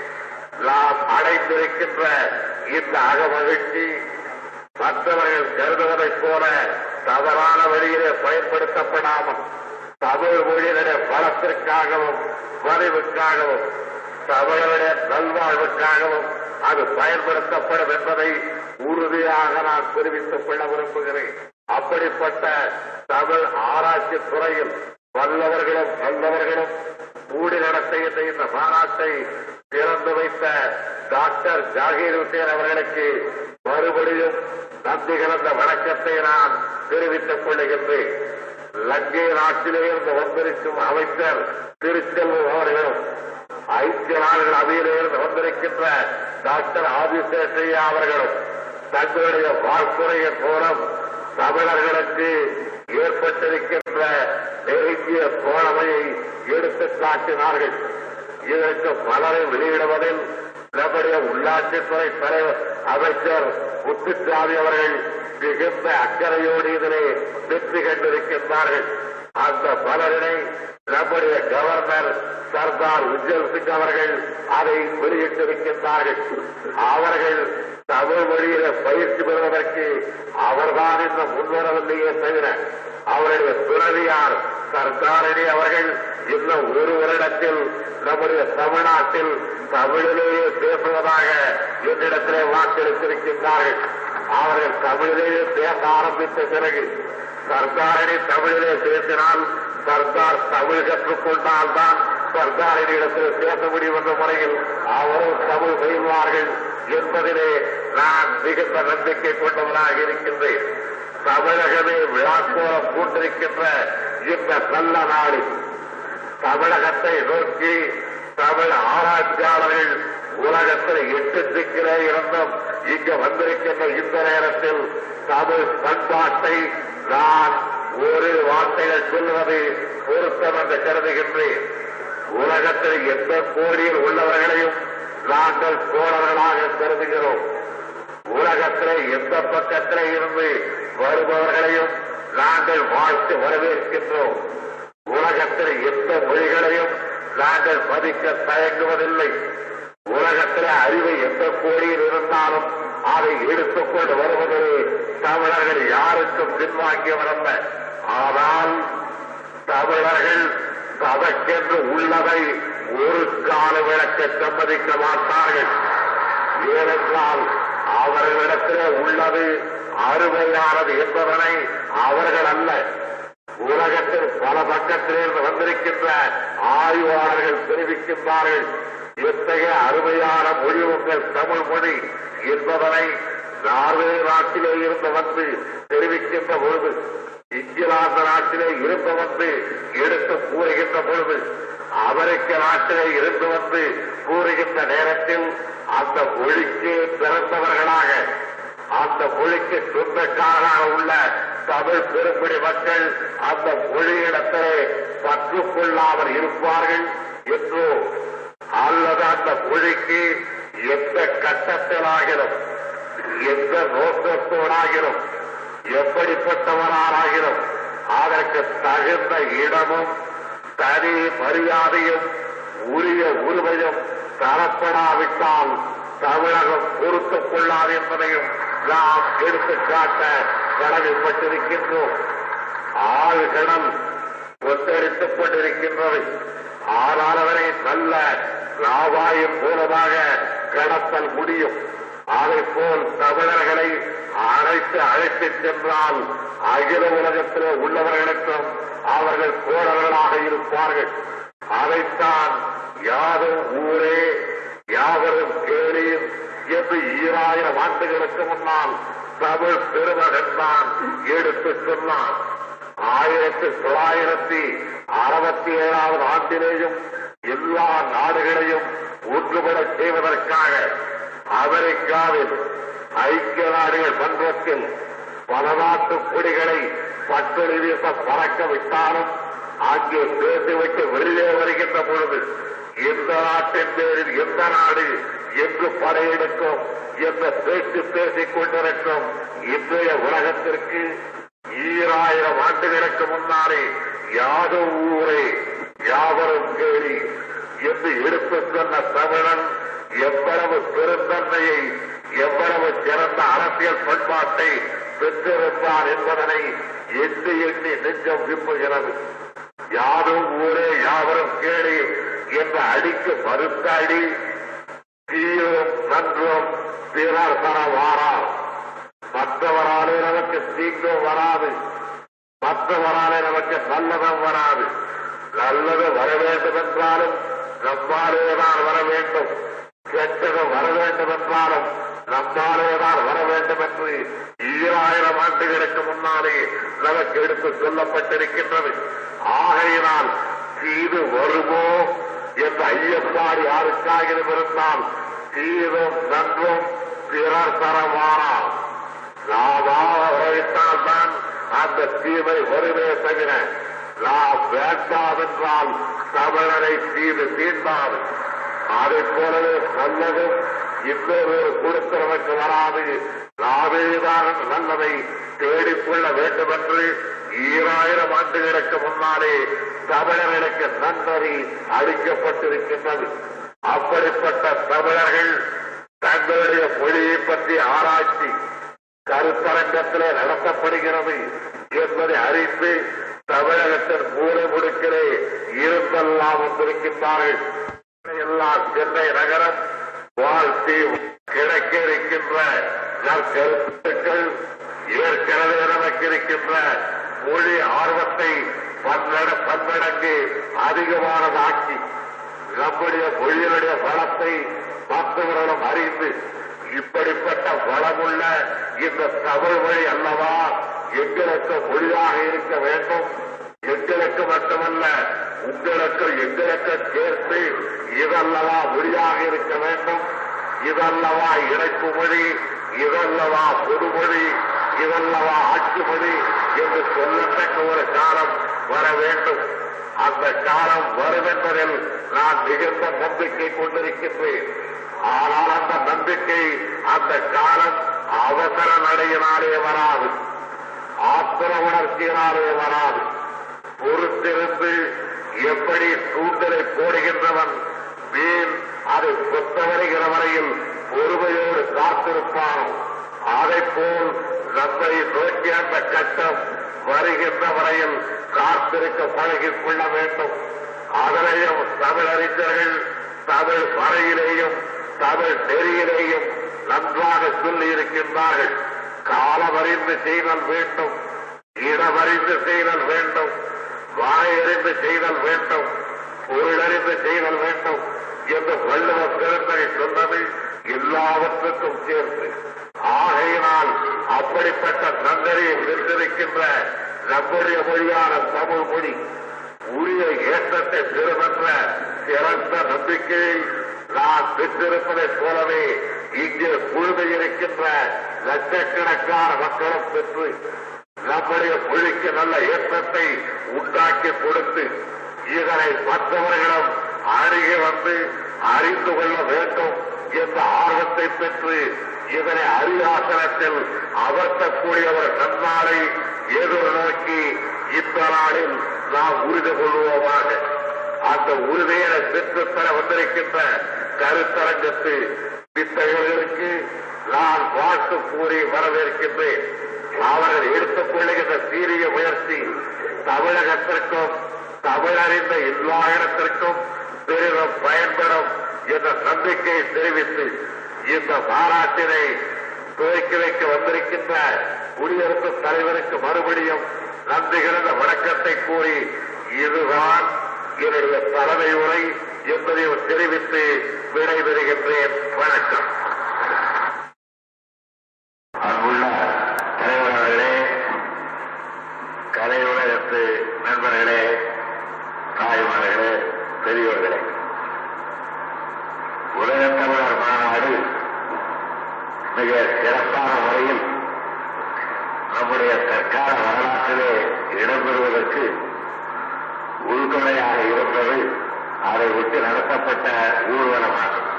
நாம் அடைந்திருக்கின்ற இந்த அகமகிழ்ச்சி மற்றவர்கள் கருதுவதைப் போல தவறான வழியிலே பயன்படுத்தப்படாமல் தமிழ் மொழியினுடைய பலத்திற்காகவும் வலிவுக்காகவும் தமிழருடைய நல்வாழ்வுக்காகவும் அது பயன்படுத்தப்படும் என்பதை உறுதியாக நான் தெரிவித்துக் கொள்ள விரும்புகிறேன். அப்படிப்பட்ட தமிழ் ஆராய்ச்சி துறையில் வல்லவர்களும் வல்லவர்களும் கூடி நடத்துகின்ற இந்த மாநாட்டை திறந்து வைத்த டாக்டர் ஜாகீர் உசேன் அவர்களுக்கு மறுபடியும் நன்றி கலந்த வணக்கத்தை நான் தெரிவித்துக் கொள்கின்றேன் லங்கை நாட்டிலே இருந்து வந்திருக்கும் அமைச்சர் திருச்செல்வம் அவர்களும் ஐக்கிய நாடுகள் அவையிலிருந்து வந்திருக்கின்ற டாக்டர் ஆதிசேஷையா அவர்களும் தங்களுடைய வாழ்த்துறையின் மூலம் தமிழர்களுக்கு ஏற்பட்டிருக்கின்ற நெருங்கிய தோழமையை எடுத்துக் காட்டினார்கள். இதற்கு பலரை வெளியிடுவதில் நம்முடைய உள்ளாட்சித்துறை தலைவர் அமைச்சர் முத்துசாமி அவர்கள் மிகுந்த அக்கறையோடு இதிலே வெற்றி கண்டிருக்கின்றார்கள். அந்த பலரினை நம்முடைய கவர்னர் சர்தார் உஜ்ஜல் சிங் அவர்கள் அதை வெளியிட்டிருக்கின்றார்கள். அவர்கள் தமிழ் மொழியில பயிற்சி பெறுவதற்கு அவர்தான் இந்த முன்வரவில்லையே தவிர அவருடைய துறவியார் சர்தாரணி அவர்கள் இன்னும் ஒரு வருடத்தில் நம்முடைய தமிழ்நாட்டில் தமிழிலேயே பேசுவதாக என்னிடத்திலே வாக்களித்திருக்கின்றார்கள். அவர்கள் தமிழிலேயே பேச ஆரம்பித்த பிறகு சர்தாரணி தமிழிலே பேசினால் சர்தார் தமிழ் கற்றுக்கொண்டால் தான் சர்தாரின் இடத்தில் பேச முடியும் என்ற முறையில் அவரும் தமிழ் செய்வார்கள் என்பதிலே நான் மிகுந்த நம்பிக்கை கொண்டவனாக இருக்கின்றேன். தமிழகமே விழாக்கோலம் பூண்டிருக்கின்ற இந்த நல்ல நாடு தமிழகத்தை நோக்கி தமிழ் ஆராய்ச்சியாளர்கள் உலகத்தில் எட்டு திக்கிலே இருந்தும் இங்கு வந்திருக்கின்ற இந்த நேரத்தில் தமிழ் பண்பாட்டை நான் ஒரு வார்த்தைகள் சொல்வது பொருத்தம் என்று கருதுகின்றேன். உலகத்தில் எந்த கோடியில் உள்ளவர்களையும் நாங்கள் தோழர்களாக கருதுகிறோம். உலகத்திலே எந்த பக்கத்திலே இருந்து வருபவர்களையும் நாங்கள் வாழ்த்து வரவேற்கின்றோம். உலகத்தில் எந்த மொழிகளையும் நாங்கள் மதிக்க தயங்குவதில்லை. உலகத்தில் அறிவை எந்த கோடியில் இருந்தாலும் அதை எடுத்துக்கொண்டு வருவதில் தமிழர்கள் யாருக்கும் பின்வாங்கியவரல்ல ஆனால் தமிழர்கள் தமக்கென்று உள்ளதை ஒரு கால விளக்க சம்மதிக்க மாட்டார்கள். ஏனென்றால் அவர்களிடத்திலே உள்ளது அருமையானது என்பதனை அவர்கள் அல்ல. உலகத்தில் பல பக்கத்திலிருந்து வந்திருக்கின்ற ஆய்வாளர்கள் தெரிவிக்கின்றார்கள். எத்தகைய அருமையான மொழி உங்கள் தமிழ் மொழி என்பதனை நார்வே நாட்டிலே இருந்து வந்து தெரிவிக்கின்ற பொழுது இங்கிலாந்து நாட்டிலே இருந்து வந்து எடுத்து கூறுகின்ற பொழுது அமெரிக்க நாட்டிலே இருந்து வந்து கூறுகின்ற நேரத்தில் அந்த மொழிக்கு பிறந்தவர்களாக அந்த மொழிக்கு சொந்தக்காரராக உள்ள தமிழ் பெரும்பிடி மக்கள் அந்த மொழியிடத்திலே பற்று இருப்பார்கள் என்றோ அல்லது அந்த மொழிக்கு எந்த கட்டத்திலாகிலும் எந்த நோக்கத்தோடாகிலும் எப்படிப்பட்டவராகிலும் அதற்கு தகுந்த இடமும் தனி மரியாதையும் உரிய உரிமையும் தரப்படாவிட்டால் தமிழகம் பொறுத்துக் கொள்ளாது என்பதையும் நாம் எடுத்துக்காட்ட கடமைப்பட்டிருக்கின்றோம் ஆழ்கடல் கொந்தளித்துக் கொண்டிருக்கின்றது ஆனால் அவரை நல்ல லாபாயின் மூலமாக கடத்தல் முடியும். அதை போல் தமிழர்களை அழைத்து அழைத்துச் சென்றால் அகில உலகத்திலே உள்ளவர்களுக்கும் அவர்கள் தோழர்களாக இருப்பார்கள். அதைத்தான் யாரும் ஊரே யாவரும் கேளீர் என்று ஈராயிரம் ஆண்டுகளுக்கு முன்னால் தமிழ் பெருமகன் தான் எடுத்து சொன்னான் ஆயிரத்தி தொள்ளாயிரத்தி அறுபத்தி ஏழாவது ஆண்டிலேயும் எல்லா நாடுகளையும் ஒன்றுபட செய்வதற்காக அமெரிக்காவில் ஐக்கிய நாடுகள் மன்றத்தில் பல நாட்டு கொடிகளை பட்டொலி வீச பறக்க விட்டாலும் அங்கே பேசிவிட்டு வெளியே வருகின்ற பொழுது எந்த நாட்டின் பேரில் எந்த நாடு என்று படையெடுக்கும் என்ற பேச்சு பேசிக் கொண்டிருக்கும் இன்றைய உலகத்திற்கு ஈராயிரம் ஆண்டுகளுக்கு முன்னாலே யாதோ ஊரே யாவரும் கேளி என்று எடுத்துச் சொன்ன தமிழன் எவ்வளவு பெருந்தன்மையை எவ்வளவு சிறந்த அரசியல் பண்பாட்டை பெற்றிருப்பார் என்பதனை எண்ணி எண்ணி நெஞ்சம் விம்புகிறது யாரும் ஊரே யாவரும் கேளி என்று அடிக்க மறுத்தாடி? தீயோம் நன்றோம் பிறர் தர வாரார். மற்றவராலே நமக்கு தீங்கும் வராது. மற்றவராலே நமக்கு நல்லதம் வராது. நல்லது வர வேண்டும் என்றாலும் நம்மாலேதான் வர வேண்டும் கெட்டது வர வேண்டும் என்றாலும் நம்மாலேதான் வர வேண்டும் என்று ஈராயிரம் ஆண்டுகளுக்கு முன்னாலே நமக்கு எடுத்து சொல்லப்பட்டிருக்கின்றது. ஆகையினால் தீது வருமோ என்ற ஐயப்பாடு யாருக்காக இருந்தால் தீதும் நன்றும் பிறர் தரவாரா? நாமாக உழைத்தால் தான் அந்த தீமை வருவே தவிர நாம் வேண்டாம் என்றால் தமிழரை தீது தீண்டாது. அதை போலவே நல்லதும் இன்னொரு கொடுக்கிறவருக்கு வராது. நாவேதான் நல்லதை தேடிக்கொள்ள வேண்டும் என்று ஈராயிரம் ஆண்டுகளுக்கு முன்னாலே தமிழர்களுக்கு நன்னறி அளிக்கப்பட்டிருக்கின்றது. அப்படிப்பட்ட தமிழர்கள் தங்களுடைய மொழியை பற்றி ஆராய்ச்சி கருத்தரங்கத்திலே நடத்தப்படுகிறது என்பதை அறிந்து தமிழகத்தின் மூல முடுக்கிலே இருந்தெல்லாம் வந்திருக்கின்றார்கள். எல்லாம் சென்னை நகரம் வாழ்த்தி கிடைக்க இருக்கின்ற நற்கருத்துக்கள் ஏற்கனவே நமக்கு இருக்கின்ற மொழி ஆர்வத்தை பன்னட பன்மடங்கு அதிகமானதாக்கி நம்முடைய மொழியினுடைய பலத்தை மற்றவர்களும் அறிந்து இப்படிப்பட்ட வளமுள்ள இந்த தமிழ் மொழி அல்லவா எங்களுக்கு மொழியாக இருக்க வேண்டும்? எங்களுக்கு மட்டுமல்ல உங்களுக்கு எங்களுக்கு சேர்த்து இதல்லவா மொழியாக இருக்க வேண்டும். இதல்லவா இணைப்பு மொழி இதல்லவா பொதுமொழி இதல்லவா ஆட்சி மொழி என்று சொல்லத்தக்க ஒரு காலம் வர வேண்டும். அந்த காலம் வரும் என்பதில் நான் மிகுந்த நம்பிக்கை கொண்டிருக்கின்றேன். ஆனால் அந்த நம்பிக்கை அந்த காலம் அவசர நடையினாலே வராது. ஆத்திர உணர்ச்சியினாலே வராது. பொறுத்திருந்து எப்படி தூண்டலை போடுகின்றவன்? மீன் அதை கொத்த வருகிற வரையில் பொறுமையோடு காத்திருப்பான். அதை போல் நம்மை நோக்கி அந்த கட்டம் வருகின்ற வரையில் காத்திருக்க பழகிக் கொள்ள வேண்டும். அதனையும் தமிழறிஞர்கள் தமிழ் வரையிலேயும் தமிழ் நெறியிலேயும் நன்றாக சொல்லி இருக்கின்றார்கள் காலமறிந்து செய்தல் வேண்டும் இடமறிந்து செய்தல் வேண்டும். வாயறிந்து செய்தல் வேண்டும் பொருளறிந்து செய்தல் வேண்டும் என்று வள்ளுவ பெருந்தகை சொன்னது எல்லாவற்றுக்கும் சேர்ந்து ஆகையினால் அப்படிப்பட்ட நன்னறியை பெற்றிருக்கின்ற நம்முடைய மொழியான தமிழ் மொழி உரிய ஏற்றத்தை பெறுமென்ற சிறந்த நம்பிக்கையை நான் பெற்றிருப்பதைப் போலவே இங்கே குழுமை இருக்கின்ற லட்சக்கணக்கான மக்களும் பெற்று நம்முடைய மொழிக்கு நல்ல ஏற்றத்தை உண்டாக்கி கொடுத்து இதனை மற்றவர்களும் அருகே வந்து அறிந்து கொள்ள வேண்டும் என்ற ஆர்வத்தை பெற்று இதனை அரியாசனத்தில் அமர்த்தக்கூடிய ஒரு நன்னாளை எதிர்நோக்கி இந்த நாளில் நாம் உறுதி கொள்வோமாக. அந்த உறுதியை பெற்றுத்தர வந்திருக்கின்ற கருத்தரங்கத்து வித்தகர்களுக்கு நான் வாழ்த்து கூறி வரவேற்கின்றேன். அவர்கள் எடுத்துக்கொள்ளுகின்ற சீரிய முயற்சி தமிழகத்திற்கும் தமிழறிந்த எல்லா இடத்திற்கும் பெரிதும் பயன்படும் என்ற நம்பிக்கையை தெரிவித்து இந்த பாராட்டினை துவக்கி வைக்க வந்திருக்கின்ற குடியரசுத் தலைவருக்கு மறுபடியும் நன்றி கலந்த வணக்கத்தை கூறி இதுதான் என்னுடைய தலைமை உரை என்பதையும் தெரிவித்து விடைபெறுகின்றேன். வணக்கம் அன்புள்ள தலைவர் அவர்களே கலையுலகத்து நண்பர்களே தாய்மார்களே பெரியோர்களே உலகத் தமிழர் மாநாடு மிக சிறப்பான முறையில் நம்முடைய தற்கால வரலாற்றிலே இடம்பெறுவதற்கு உறுதுணையாக இருந்தது அதை விட்டு நடத்தப்பட்ட ஊர்வலமாகும்.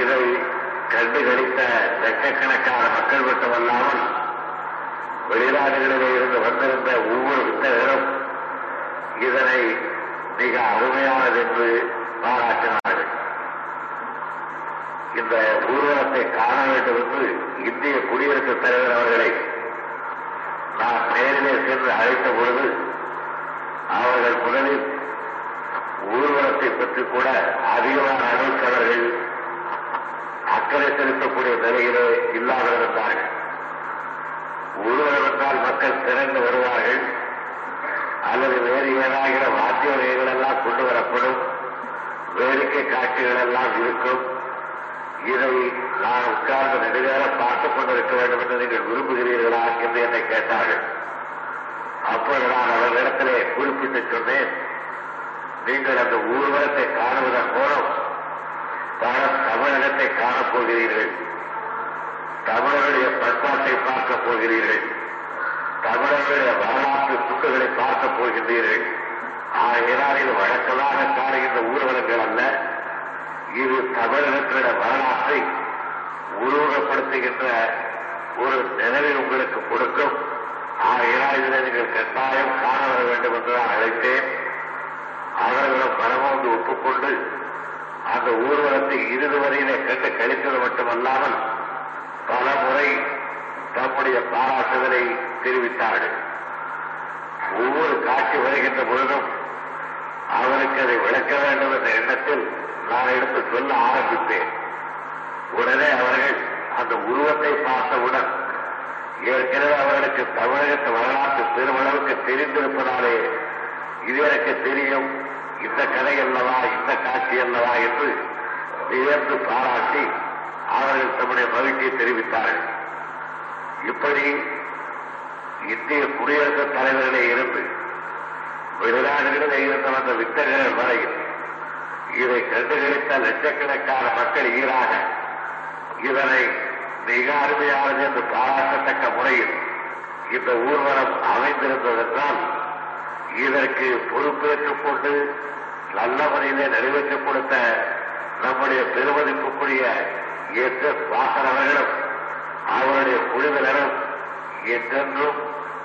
இதை கண்டுகளித்த லட்சக்கணக்கான மக்கள் மட்டுமல்லாமல் வெளிநாடுகளிலே இருந்து வந்திருந்த ஒவ்வொரு புத்தகரும் இதனை மிக அருமையானது என்று பாராட்டினார்கள். இந்த ஊர்வலத்தை காண வேண்டும் என்று இந்திய குடியரசுத் தலைவர் அவர்களை நான் நேரிலே சென்று அழைத்த பொழுது அவர்கள் முதலில் ஊர்வலத்தை பற்றி கூட அதிகமான அளவுக்கு அவர்கள் அக்கறை செலுத்தக்கூடிய நிலையிலே இல்லாமல் இருந்தார்கள். ஊர்வலம் என்றால் மக்கள் திரண்டு வருவார்கள். அல்லது வேறு ஏதாகிற வாத்திய வகைகள் எல்லாம் கொண்டு வரப்படும். வேடிக்கை காட்சிகள் எல்லாம் இருக்கும். இதை நான் உட்கார்ந்து நெடுநேரம் பார்த்துக் கொண்டிருக்க வேண்டும் என்று நீங்கள் விரும்புகிறீர்களா என்று என்னை கேட்டார்கள். அப்போது நான் அவர்களிடத்திலே குறிப்பிட்டு சொன்னேன் நீங்கள் அந்த ஊர்வலத்தை காணுவதன் மூலம் பல தமிழகத்தை காணப்போகிறீர்கள் தமிழருடைய பண்பாட்டை பார்க்கப் போகிறீர்கள். தமிழர்களுடைய வரலாற்று துண்டுகளை பார்க்கப் போகின்றீர்கள். ஆகையினால் இது வழக்கமாக காணுகின்ற ஊர்வலங்கள் அல்ல. இது தமிழகத்தினுடைய வரலாற்றை உருவகப்படுத்துகின்ற ஒரு நினைவை உங்களுக்கு கொடுக்கும். ஆகையினால் இதனை நீங்கள் கட்டாயம் காண வர வேண்டும் என்று நான் அழைத்தேன் அவர்களும் பரமோந்து ஒப்புக்கொண்டு அந்த ஊர்வலத்தை இறுதி வரையிலே கண்டு கழித்தது மட்டுமல்லாமல் பல முறை தம்முடைய பாராட்டுதலை தெரிவித்தார்கள். ஒவ்வொரு காட்சி வருகின்ற பொழுதும் அவருக்கு அதை விளக்க வேண்டும் என்ற எண்ணத்தில் நான் எடுத்து சொல்ல ஆரம்பித்தேன் உடனே அவர்கள் அந்த உருவத்தை பார்த்தவுடன் ஏற்கனவே அவர்களுக்கு தமிழகத்து வரலாற்று பெருமளவுக்கு தெரிந்திருப்பதாலே இது எனக்கு தெரியும் இந்த கதை அல்லவா இந்த காட்சி அல்லவா என்று வியந்து பாராட்டி அவர்கள் தம்முடைய மகிழ்ச்சியை தெரிவித்தார்கள். இப்படி இந்திய குடியரசுத் தலைவர்களே இருந்து வெளிநாடுகளிலே இருந்த வந்த வித்தகர்கள் வரையில் இதை கண்டுகளித்த லட்சக்கணக்கான மக்கள் ஈராக. இதனை மிக அருமையானது என்று பாராட்டத்தக்க முறையில் இந்த ஊர்வலம் அமைந்திருந்ததென்றால் இதற்கு பொறுப்பேற்றுக் கொண்டு நல்ல முறையிலே நிறைவேற்றிக் கொடுத்த நம்முடைய பெருமதிப்புக்குரிய எஸ் எஸ் வாசன் அவர்களும் அவருடைய குழுவினரும் என்றென்றும்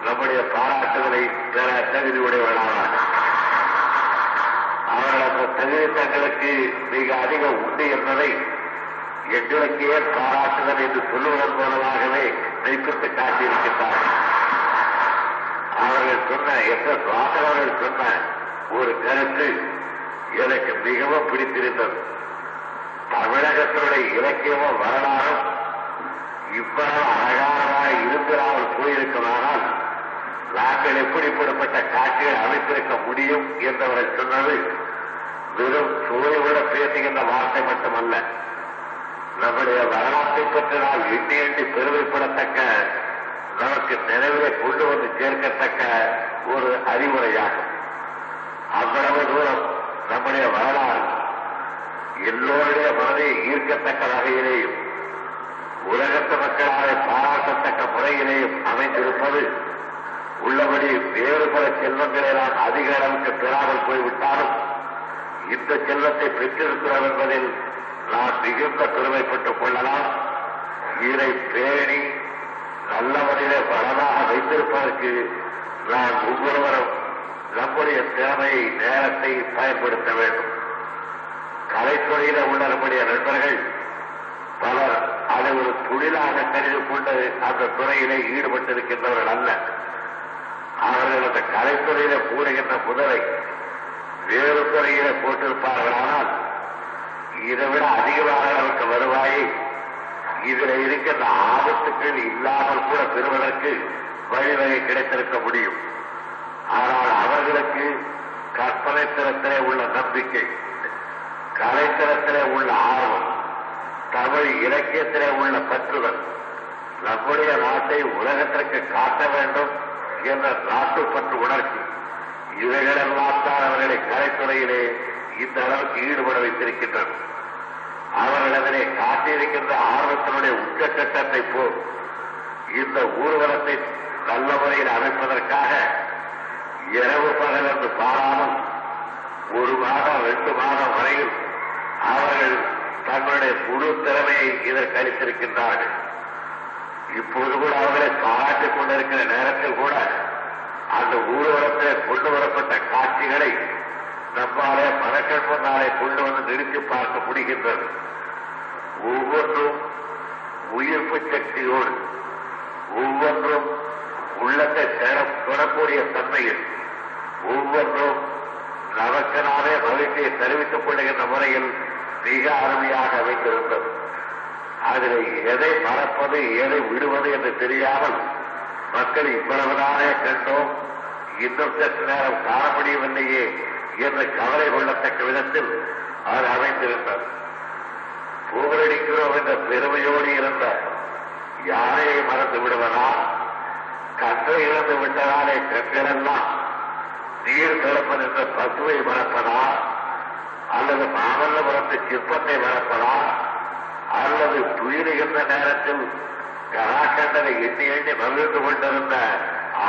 நம்முடைய பாராட்டுதலை பெற தகுதி உடையவர்களாக அவர்கள் அந்த தகுதி தங்களுக்கு மிக அதிக உண்டு என்பதை எங்களுக்கே பாராட்டுதல் என்று சொல்லுவதன் மூலமாகவே மெய்ப்பித்து காட்டியிருக்கின்றார்கள் அவர்கள் சொன்ன எஸ் எஸ் வாசன் அவர்கள் சொன்ன ஒரு கருத்து எனக்கு மிகவும் பிடித்திருந்தது. தமிழகத்தினுடைய இலக்கியமும் வரலாறும் இவ்வளவு அழகானதாக இருக்கிறாமல் போயிருக்கிறானால் நாங்கள் எப்படிப்படப்பட்ட காட்சிகள் அமைத்திருக்க முடியும் என்றவர்கள் சொன்னது வெறும் சுவையோட பேசுகின்ற வார்த்தை மட்டுமல்ல. நம்முடைய வரலாற்றை பற்றி நாம் எண்ணி எண்ணி பெருமைப்படத்தக்க நமக்கு நினைவிலே கொண்டு வந்து சேர்க்கத்தக்க ஒரு அறிவுரையாகும். அவ்வளவு தூரம் நம்முடைய வரலாறு எல்லோருடைய மனதை ஈர்க்கத்தக்க வகையிலேயும் உலகத்து மக்களால் பாராட்டத்தக்க முறையிலேயும் அமைந்திருப்பது உள்ளபடி வேறு பல செல்வங்களை நான் அதிக அளவுக்கு பெறாமல் போய்விட்டாலும் இந்த செல்வத்தை பெற்றிருக்கிறோம் என்பதில் நாம் மிகுந்த பெருமைப்பட்டுக் கொள்ளலாம். இதை பேணி நல்ல முறையிலே வளமாக வைத்திருப்பதற்கு நாம் ஒவ்வொருவரும் நம்முடைய திறமையை நேரத்தை பயன்படுத்த வேண்டும். கலைத்துறையில உள்ள நம்முடைய நண்பர்கள் பலர் அதை ஒரு தொழிலாக கருதி கொண்டு அந்த துறையிலே ஈடுபட்டிருக்கின்றவர்கள் அல்ல. அவர்கள் அந்த கலைத்துறையில கூறுகின்ற புதலை வேறு துறையில போட்டிருப்பார்களானால் இதை விட அதிகமாக நமக்கு வருவாயை. இதுல இருக்கின்ற ஆபத்துக்கள் இல்லாமல் கூட பெறுவதற்கு வழிவகை கிடைத்திருக்க முடியும். ஆனால் அவர்களுக்கு கற்பனை திறத்திலே உள்ள நம்பிக்கை கலைத்திறத்திலே உள்ள ஆர்வம் தமிழ் இலக்கியத்திலே உள்ள பற்றுதல் நம்முடைய நாட்டை உலகத்திற்கு காட்ட வேண்டும் என்ற நாட்டுப்பற்று உணர்ச்சி. இவைகளெல்லாம் தான் அவர்களை கலைத்துறையிலே இந்த அளவுக்கு ஈடுபட வைத்திருக்கின்றன அவர்கள் காட்டியிருக்கின்ற ஆர்வத்தினுடைய உச்சக்கட்டத்தை போல் இந்த ஊர்வலத்தை நல்ல முறையில் அமைப்பதற்காக இரவு பகல் என்று பாராமல் ஒரு மாதம் ரெண்டு மாதம் வரையில் அவர்கள் தங்களுடைய முழு திறமையை இதற்கு அளித்திருக்கின்றார்கள். இப்போது கூட அவர்களை பாராட்டிக் கொண்டிருக்கிற நேரத்தில் கூட அந்த ஊர்வலத்தில் கொண்டு வரப்பட்ட காட்சிகளை நம்மாலே மனக்கண் முன்னாலே கொண்டு வந்து நிறுத்தி பார்க்க முடிகின்றது. ஒவ்வொன்றும் உயிர்ப்பு சக்தியோடு ஒவ்வொன்றும் உள்ளத்தை தொடக்கூடிய தன்மையில் ஒவ்வொன்றும் நமக்கு நாமே மகிழ்ச்சியை தெரிவித்துக் கொள்ளுகின்ற முறையில் மிக அருமையாக அமைந்திருந்தது. அதில் எதை மறப்பது எதை விடுவது என்று தெரியாமல் மக்கள் இவ்வளவுதானே கண்டோம் இன்னும் சற்று நேரம் காண முடியவில்லையே என்று கவலை கொள்ளத்தக்க விதத்தில் அவர் அமைந்திருந்தார். புகழடிக்கிறோம் என்ற பெருமையோடு இருந்த யாரையை மறந்து விடுவதா? கற்றை இழந்து விட்டதாலே கற்களெல்லாம் நீர் திறப்பது என்ற பசுவை மறப்பதா? அல்லது மாமல்லபுரத்து சிற்பத்தை மறப்பதா? அல்லது துயிலுகின்ற நேரத்தில் கலாச்சாரத்தை எண்ணி எண்ணி மகிழ்ந்து கொண்டிருந்த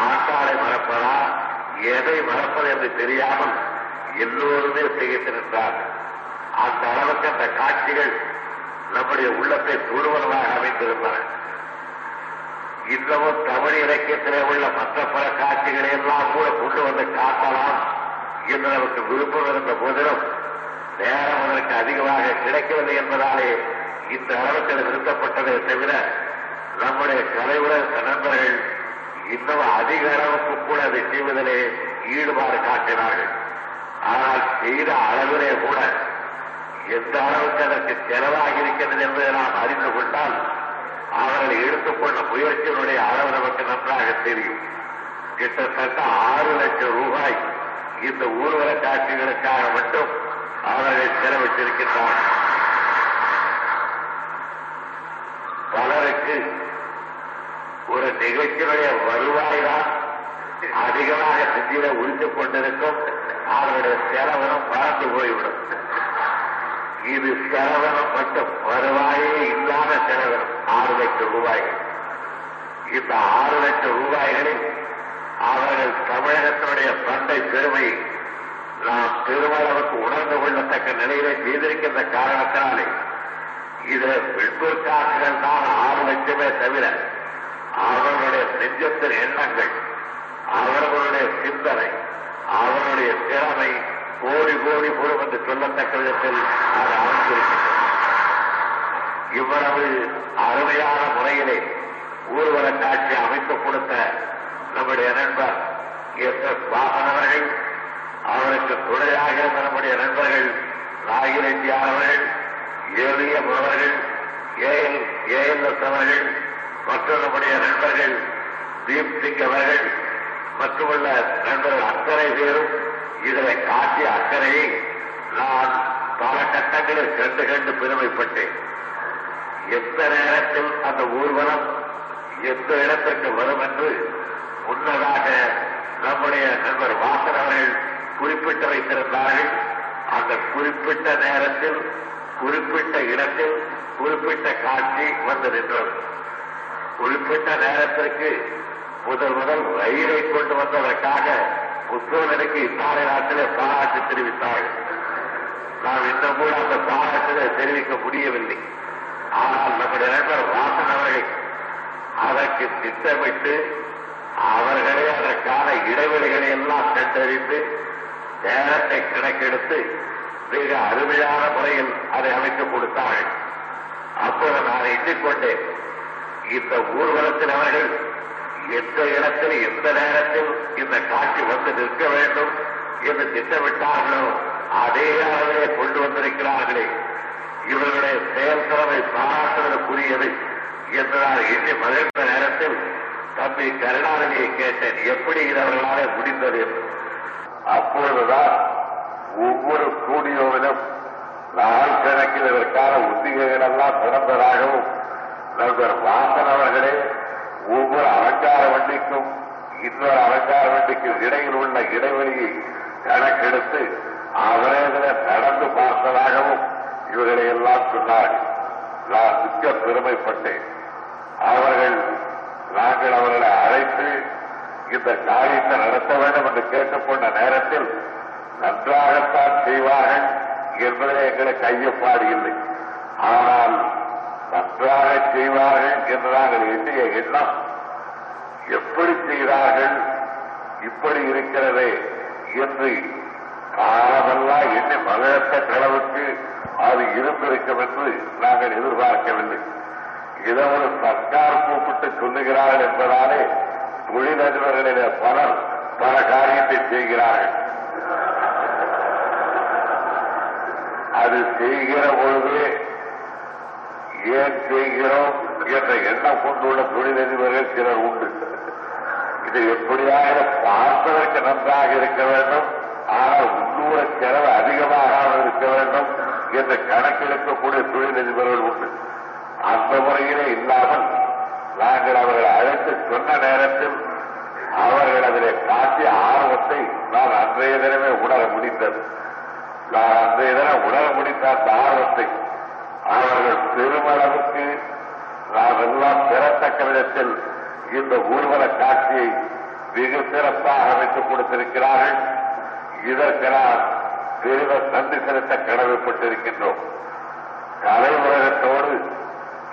ஆட்டாளை மறப்பதா? எதை மறப்பது என்று தெரியாமல் எல்லோருமே திகைத்திருந்தார்கள் அந்த அளவுக்கு அந்த காட்சிகள் நம்முடைய உள்ளத்தை தூடுவதாக அமைந்திருந்தன. இன்னமும் தமிழ் இலக்கியத்திலே உள்ள மற்ற பல காட்சிகளை எல்லாம் கூட கொண்டு வந்து காட்டலாம் என்று நமக்கு விருப்பம் இருந்த போதிலும் நேரம் அதற்கு அதிகமாக கிடைக்கவில்லை என்பதாலே இந்த அளவுக்கு அது நிறுத்தப்பட்டதை தவிர நம்முடைய கலைவுலக நண்பர்கள் இன்னும் அதிக அளவுக்கு கூட அதை செய்வதிலே ஈடுபாடு காட்டினார்கள். ஆனால் செய்த அளவிலே கூட எந்த அளவுக்கு அதற்கு செலவாகி இருக்கிறது என்பதை நாம் அறிந்து கொண்டால் அவர்கள் எடுத்துக்கொண்ட முயற்சியினுடைய அளவு நமக்கு நன்றாக தெரியும். கிட்டத்தட்ட ஆறு லட்சம் ரூபாய் இந்த ஊர்வல காட்சிகளுக்காக மட்டும் அவர்கள் செலவிட்டிருக்கின்றனர் பலருக்கு ஒரு நிகழ்ச்சியுடைய வருவாய் தான் அதிகமாக செஞ்சில உழித்துக் கொண்டிருக்கும். அவருடைய செலவனம் பறந்து போய்விடும். இது செலவனம் மட்டும் வருவாயே இல்லாத செலவனம் ஆறு லட்சம் ரூபாய்கள் இந்த ஆறு லட்சம் ரூபாய்களில் அவர்கள் தமிழகத்தினுடைய தந்தை பெருமை நாம் பெருமளவுக்கு உணர்ந்து கொள்ளத்தக்க நிலையிலே செய்திருக்கின்ற காரணத்தினாலே இது விற்பற்காசுகள் தான் ஆறு லட்சமே தவிர அவர்களுடைய நெஞ்சத்தின் எண்ணங்கள் அவர்களுடைய சிந்தனை அவருடைய திறமை கோடி கோடி பொருள் என்று சொல்லத்தக்க விதத்தில் அது அமைந்திருக்கின்றது இவ்வளவு அருமையான முறையிலே ஊர்வலக் காட்சி அமைத்துக் கொடுத்த நம்முடைய நண்பர் எஸ் எஸ் வாசன் அவர்கள் அவருக்கு துணையாக இருந்த நம்முடைய நண்பர்கள் நாகிரெட்டி அவர்கள் ஏவிஎம் மாணவர்கள் ஏஎல் ஏஎல்எஸ் அவர்கள் மற்றும் நம்முடைய நண்பர்கள் தீப் சிங் அவர்கள் மற்றுமுள்ள நண்பர்கள் அத்தனை பேரும் இதில் காட்டிய அக்கறையை நான் பல கட்டங்களில் கண்டு கண்டு பெருமைப்பட்டேன். எந்த நேரத்தில் அந்த ஊர்வலம் எந்த இடத்திற்கு வரும் என்று முன்னதாக நம்முடைய நண்பர் வாசன் அவர்கள் குறிப்பிட்டு வைத்திருந்தார்கள். அந்த குறிப்பிட்ட நேரத்தில் குறிப்பிட்ட இடத்தில் குறிப்பிட்ட காட்சி வந்து நின்றது குறிப்பிட்ட நேரத்திற்கு முதல் முதல் ரயிலை கொண்டு வந்ததற்காக புத்தோதனுக்கு இத்தாலை நாட்டிலே பாராட்டு தெரிவித்தார்கள். நாம் இன்னும் கூட அந்த பாராட்டிலே தெரிவிக்க முடியவில்லை. ஆனால் நம்முடைய நண்பர் வாசன் அவர்கள் அதற்கு திட்டமிட்டு அவர்களே அதற்கான இடைவெளிகளை எல்லாம் கண்டறிந்து நேரத்தை கணக்கெடுத்து மிக அருமையான முறையில் அதை அமைத்துக் கொடுத்தார்கள் அப்போது நான் எண்ணிக்கொண்டேன் இந்த ஊர்வலத்தில் அவர்கள் எந்த இடத்தில் எந்த நேரத்தில் இந்த காட்சி வந்து நிற்க வேண்டும் என்று திட்டமிட்டார்களோ அதே அளவிலே கொண்டு வந்திருக்கிறார்களே. இவர்களுடைய செயல்திறமை பாராட்டுதலுக்குரியது என்று நான் எண்ணி மகிழ்ந்த நேரத்தில் தம்பி கருணாநிதியை கேட்டேன். எப்படி இது அவர்களாலே முடிந்தது? என்று அப்பொழுதுதான் ஒவ்வொரு ஸ்டூடியோவிலும் நாள் கணக்கில் இதற்கான உத்திகைகள் எல்லாம் நண்பர் வாசன் அவர்களே ஒவ்வொரு அலங்கார வண்டிக்கும் இன்னொரு அலங்கார வண்டிக்கும் இடையில் உள்ள இடைவெளியை கணக்கெடுத்து அவரே இதில் நடந்து பார்த்ததாகவும் இவர்களை எல்லாம் சொன்னார்கள் நான் மிக்க பெருமைப்பட்டேன். அவர்கள் நாங்கள் அவர்களை அழைத்து இந்த காரியத்தை நடத்த வேண்டும் என்று கேட்டுக்கொண்ட நேரத்தில் நன்றாகத்தான் செய்வார்கள் என்பதில் எங்களுக்கு ஐயப்பாடு இல்லை. ஆனால் நன்றாக செய்வார்கள் என்று நாங்கள் எண்ணிய எண்ணம். எப்படி செய்தார்கள்? இப்படி இருக்கிறதே என்று காலமெல்லாம் எண்ணி மகிழ்த்த கடவுக்கு அது இருந்திருக்கும் என்று நாங்கள் எதிர்பார்க்கவில்லை. இதை ஒரு சர்க்கார் கூப்பிட்டு சொல்லுகிறார்கள் என்பதாலே தொழிலதிபர்களிட பலர் பல காரியத்தை செய்கிறார்கள். அது செய்கிற பொழுது ஏன் செய்கிறோம் என்ற எண்ணம் கொண்டுள்ள தொழிலதிபர்கள் சிலர் உண்டு. இது எப்படியாக பார்ப்பதற்கு நன்றாக இருக்க வேண்டும் ஆனால் உள்ளூர செலவு அதிகமாக இருக்க வேண்டும் என்று கணக்கெடுக்கக்கூடிய தொழிலதிபர்கள் உண்டு. அந்த முறையிலே இல்லாமல் நாங்கள் அவர்களை அழைத்து சொன்ன நேரத்தில் அவர்கள் அதிலே காட்டிய ஆர்வத்தை நான் அன்றைய தினமே உணர முடிந்தது. நான் அந்த தினம் உணர முடிந்த அந்த ஆர்வத்தை அவர்கள் பெருமளவுக்கு நாம் எல்லாம் பெறத்தக்க விதத்தில் இந்த ஊர்வல காட்சியை மிக சிறப்பாக அமைத்துக் கொடுத்திருக்கிறார்கள். இதற்கு நாம் பெரித நன்றி செலுத்த கடமைப்பட்டிருக்கின்றோம். கலை உலகத்தோடு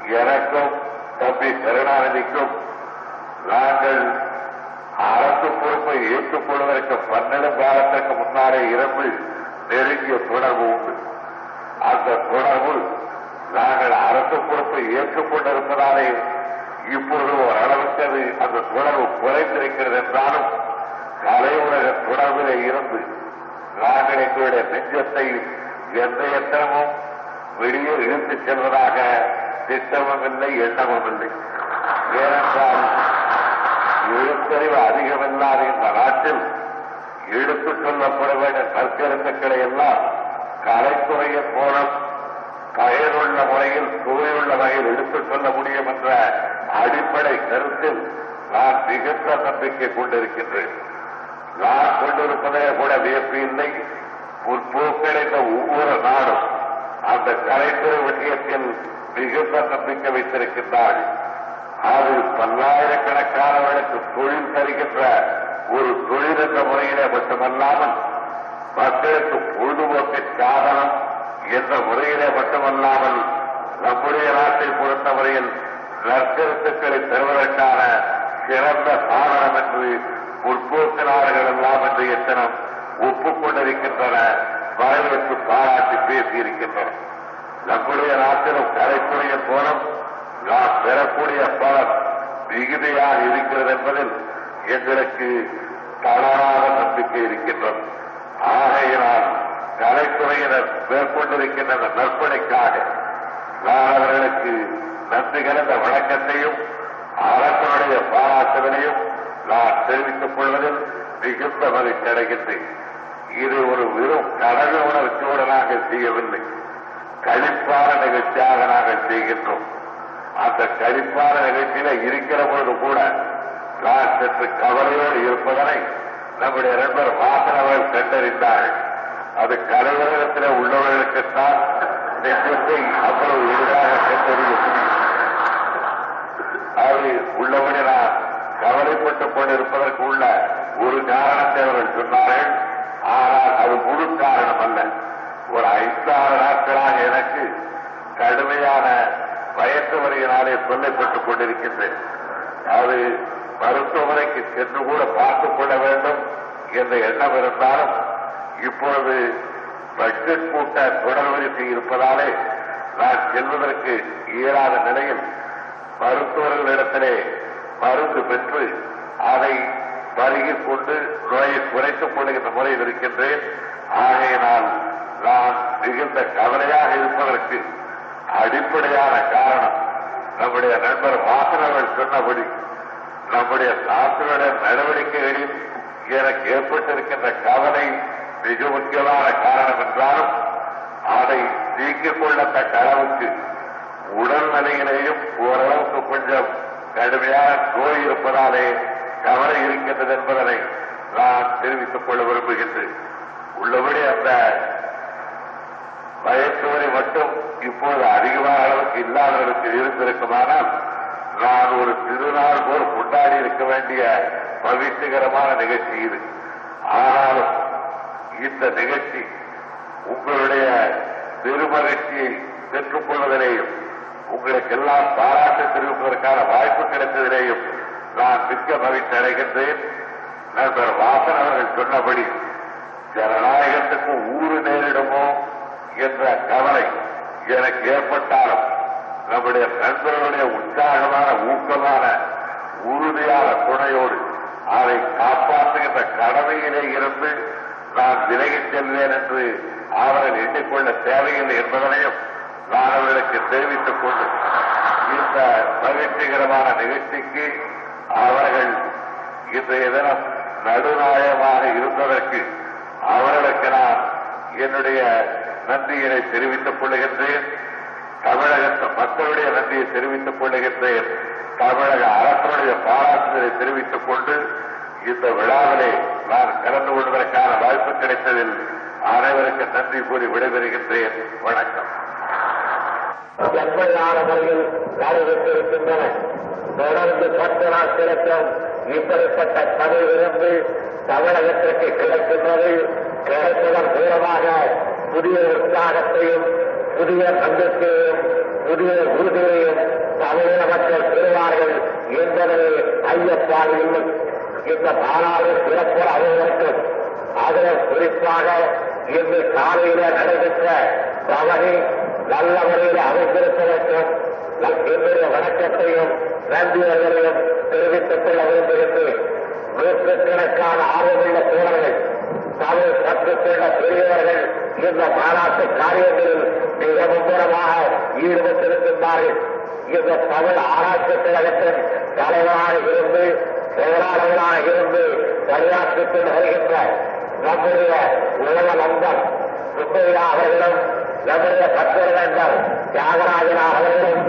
எனக்கும் தம்பி கருணாநிதிக்கும் நாங்கள் அரசு பொறுப்பை ஏற்றுக்கொள்வதற்கு பன்னெண்டு காலத்திற்கு முன்னாலே இருந்து நெருங்கிய தொடர்பு உண்டு. அந்த தொடர்பு நாங்கள் அரசு பொறுப்பை ஏற்றுக்கொண்டிருப்பதாலே இப்பொழுது ஓரளவுக்கு அது அந்த தொடர்பு குறைந்திருக்கிறது என்றாலும் கலை உலக தொடர்பிலே இருந்து நாங்கள் எங்களுடைய நெஞ்சத்தை எந்த எத்தனமும் வெளியே இழுத்துச் செல்வதாக திட்டமும் இல்லை எண்ணமும் இல்லை ஏனென்றால் எழுத்தறிவு அதிகமில்லாத இந்த நாட்டில் எடுத்துச் சொல்லப்பட வேண்டிய கற்கருத்துக்களை எல்லாம் கலைத்துறைய கோணம் பயனுள்ள முறையில் சுவையுள்ள வகையில் எடுத்துச் சொல்ல முடியும் என்ற அடிப்படை கருத்தில் நான் மிகுந்த நம்பிக்கை கொண்டிருக்கின்றேன். நான் கொண்டிருப்பதே கூட வியப்பு இல்லை. முற்போக்கடைந்த ஒவ்வொரு நாடும் அந்த கலைத்துறை விஷயத்தில் மிகுந்த நம்பிக்கை வைத்திருக்கின்றாள். அது பல்லாயிரக்கணக்கானவர்களுக்கு தொழில் தருகின்ற ஒரு தொழில் என்ற முறையிலே மட்டுமல்லாமல் மக்களுக்கு பொழுதுபோக்கு என்ற முறையிலே மட்டுமல்லாமல் நம்முடைய நாட்டை பொறுத்தவரையில் நற்கருத்துக்களை தருவதற்கான சிறந்த சாதனம் என்று முற்போக்கினார்கள் எல்லாம் என்று எத்தனம் ஒப்புக்கொண்டிருக்கின்றன வரவேற்பு பாராட்டி பேசியிருக்கின்றன. நம்முடைய நாட்டிலும் கலைக்குரிய கோணம் நாம் பெறக்கூடிய பலம் மிகுதியாக இருக்கிறது என்பதில் எங்களுக்கு தளராத நம்பிக்கை இருக்கின்றது. ஆகையினால் கலைத்துறையினர் மேற்கொண்டிருக்கின்ற அந்த நற்பணிக்காக நான் அவர்களுக்கு நன்றி கலந்த வணக்கத்தையும் அரசனுடைய பாராட்டுகளையும் நான் தெரிவித்துக் கொள்வதில் மிகுந்த மகிழ்ச்சி அடைகின்றேன். இது ஒரு வெறும் கடமை உணர்ச்சியோடு நாங்கள் செய்யவில்லை. கழிப்பான நிகழ்ச்சியாக நாங்கள் செய்கின்றோம். அந்த கழிப்பான நிகழ்ச்சியில இருக்கிற பொழுது கூட நான் சற்று கவலையோடு இருப்பதனை நம்முடைய நண்பர் வாசன் அவர்கள் கண்டறிந்தார்கள். அது கலைவரகத்தில் உள்ளவர்களுக்குத்தான் நெஞ்சத்தை அவ்வளவு எளிதாக கண்டறிய முடியும் அது உள்ளபடி நான் கவலைப்பட்டுக் கொண்டிருப்பதற்கு உள்ள ஒரு காரணத்தை அவர்கள் சொன்னார்கள். ஆனால் அது முழு காரணம் அல்ல. ஒரு ஐந்தாறு நாட்களாக எனக்கு கடுமையான பயத்து வரையினாலே சொல்லப்பட்டுக் கொண்டிருக்கின்றேன். அது மருத்துவமனைக்கு சென்று கூட பார்த்துக் கொள்ள வேண்டும் என்ற எண்ணம் இருந்தாலும் இப்பொழுது பட்ஜெட் கூட்ட தொடர் வரிசை இருப்பதாலே நான் செல்வதற்கு இயலாத நிலையில் மருத்துவர்களிடத்திலே மருந்து பெற்று அதை பருகிக் கொண்டு நோயை குறைத்துக் கொள்கின்ற முறையில் இருக்கின்றேன். ஆகையினால் நான் மிகுந்த கவலையாக இருப்பதற்கு அடிப்படையான காரணம் நம்முடைய நண்பர் வாசனர்கள் சொன்னபடி நம்முடைய நாட்டினுடைய நடவடிக்கைகளில் எனக்கு ஏற்பட்டிருக்கின்ற கவலை மிக முக்கியமான காரணம் என்றாலும் அதை நீக்கிக் கொள்ளத்தக்க அளவுக்கு உடல்நிலையிலேயும் ஓரளவுக்கு கொஞ்சம் கடுமையான நோய் இருப்பதாலே கவலை இருக்கின்றது என்பதனை நான் தெரிவித்துக் கொள்ள விரும்புகின்றேன். உள்ளபடி அந்த வயசுவரை மட்டும் இப்போது அதிகமான அளவுக்கு இல்லாதவர்களுக்கு இருந்திருக்குமானால் நான் ஒரு திருநாள் போல் கொண்டாடி இருக்க வேண்டிய பவித்திரகரமான நிகழ்ச்சி இது. ஆனாலும் இந்த நிகழ்ச்சி உங்களுடைய பெருமகிழ்ச்சியை பெற்றுக்கொள்வதிலேயும் உங்களுக்கு உங்களுக்கெல்லாம் பாராட்டு தெரிவிப்பதற்கான வாய்ப்பு கிடைத்ததிலேயும் நான் மிக்க மகிழ்ச்சி அடைகின்றேன். நண்பர் வாசன் அவர்கள் சொன்னபடி ஜனநாயகத்துக்கு ஊறு நேரிடுமோ என்ற கவலை எனக்கு ஏற்பட்டாலும் நம்முடைய நண்பர்களுடைய உற்சாகமான ஊக்கமான உறுதியான துணையோடு அதை காப்பாற்றுகின்ற கடமையிலே இருந்து நான் விலகிச் செல்வேன் என்று அவர்கள் எண்ணிக்கொள்ள தேவையில்லை என்பதனையும் நான் அவர்களுக்கு தெரிவித்துக் கொண்டு இந்த மகிழ்ச்சிகரமான நிகழ்ச்சிக்கு அவர்கள் இன்றைய தினம் நடுநாயகமாக இருந்ததற்கு அவர்களுக்கு நான் என்னுடைய நன்றியினை தெரிவித்துக் கொள்கின்றேன். தமிழகத்து மக்களுடைய நன்றியை தெரிவித்துக் கொள்ளுகின்றேன். தமிழக அரசுடைய பாராட்டுதலை தெரிவித்துக் கொண்டு இந்த விழாவிலே நான் கலந்து கொள்வதற்கான வாய்ப்பு கிடைத்ததில் அனைவருக்கு நன்றி கூறி விடைபெறுகின்றேன். வணக்கம். செம்மையான நடைபெற்றிருக்கின்றன தொடர்ந்து பத்து நாட்களுக்கும் இப்படிப்பட்ட தமிழ் விருந்து தமிழகத்திற்கு கிடைக்கின்றது. கிடைத்ததன் மூலமாக புதிய உற்சாகத்தையும் புதிய நம்பிக்கையையும் புதிய உறுதியையும் தமிழக மக்கள் பெறுவார்கள் என்பதை ஐயப்பாடு இல்லை. இந்த மாநாடு சிறப்பு அனைவருக்கும் அதில் குறிப்பாக இன்று காலையில நடைபெற்ற தவணை நல்ல முறையில் அமைந்திருப்பதற்கும் என்னுடைய வணக்கத்தையும் நன்றியர்களையும் தெரிவித்துக் கொள்ள வேண்டும் என்று நூற்றுக்கணக்கான ஆர்வமுள்ள தோழர்கள் தமிழ் கற்றுக்கொண்ட பெரியவர்கள் இந்த மாநாட்டு காரியங்களில் மிக மும்முரமாக ஈடுபட்டிருக்கின்றார்கள். இந்த தமிழ் ஆராய்ச்சி கழகத்தின் தலைவராக இருந்து செயலாளர்களாக இருந்து பணியாற்றிட்டு வருகின்ற நம்முடைய உலக நண்பர் சுப்பையா அவர்களும் நம்முடைய பத்திர நண்பர் தியாகராஜனா அவர்களும்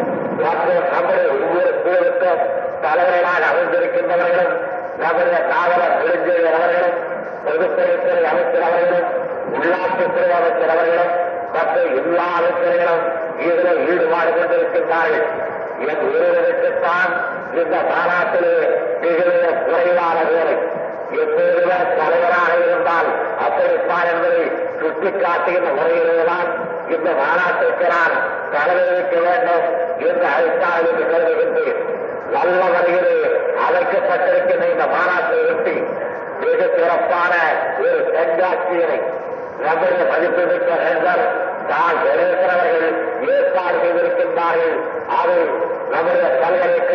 மற்றும் நம்முடைய ஒவ்வொரு குழுவுக்கும் தலைவர்களாக அமைந்திருக்கின்றவர்களும் நம்முடைய காவலர் நெடுஞ்செழியர் அவர்களும் பொதுப்பணித்துறை அமைச்சர் அவர்களும் உள்ளாட்சித்துறை அமைச்சர் அவர்களும் மற்றும் எல்லா அமைச்சர்களும் இதில் ஈடுபாடு கொண்டிருக்கின்றார்கள். என் ஒருவருக்குத்தான் இந்த மாநாட்டிலே மிகுந்த குறைவான வேலை. எப்பொழுதுவர் தலைவராக இருந்தால் அப்படித்தான் என்பதை சுட்டிக்காட்டுகின்ற முறையிலேதான் இந்த மாநாட்டிற்கு நான் தலைவரிக்க வேண்டும் என்று அழைத்தால் என்று கருதுகின்றேன். நல்ல முறையிலே அழைக்கப்பட்டிருக்கின்ற இந்த மாநாட்டை ஒட்டி மிக சிறப்பான ஒரு கண்காட்சியினை நம்முடைய மதிப்புமிக்க நண்பர் தான் நிறைவேற்றவர்கள் ஏற்பாடு செய்திருக்கின்றார்கள். அது நம்முடைய பல்கலைக்க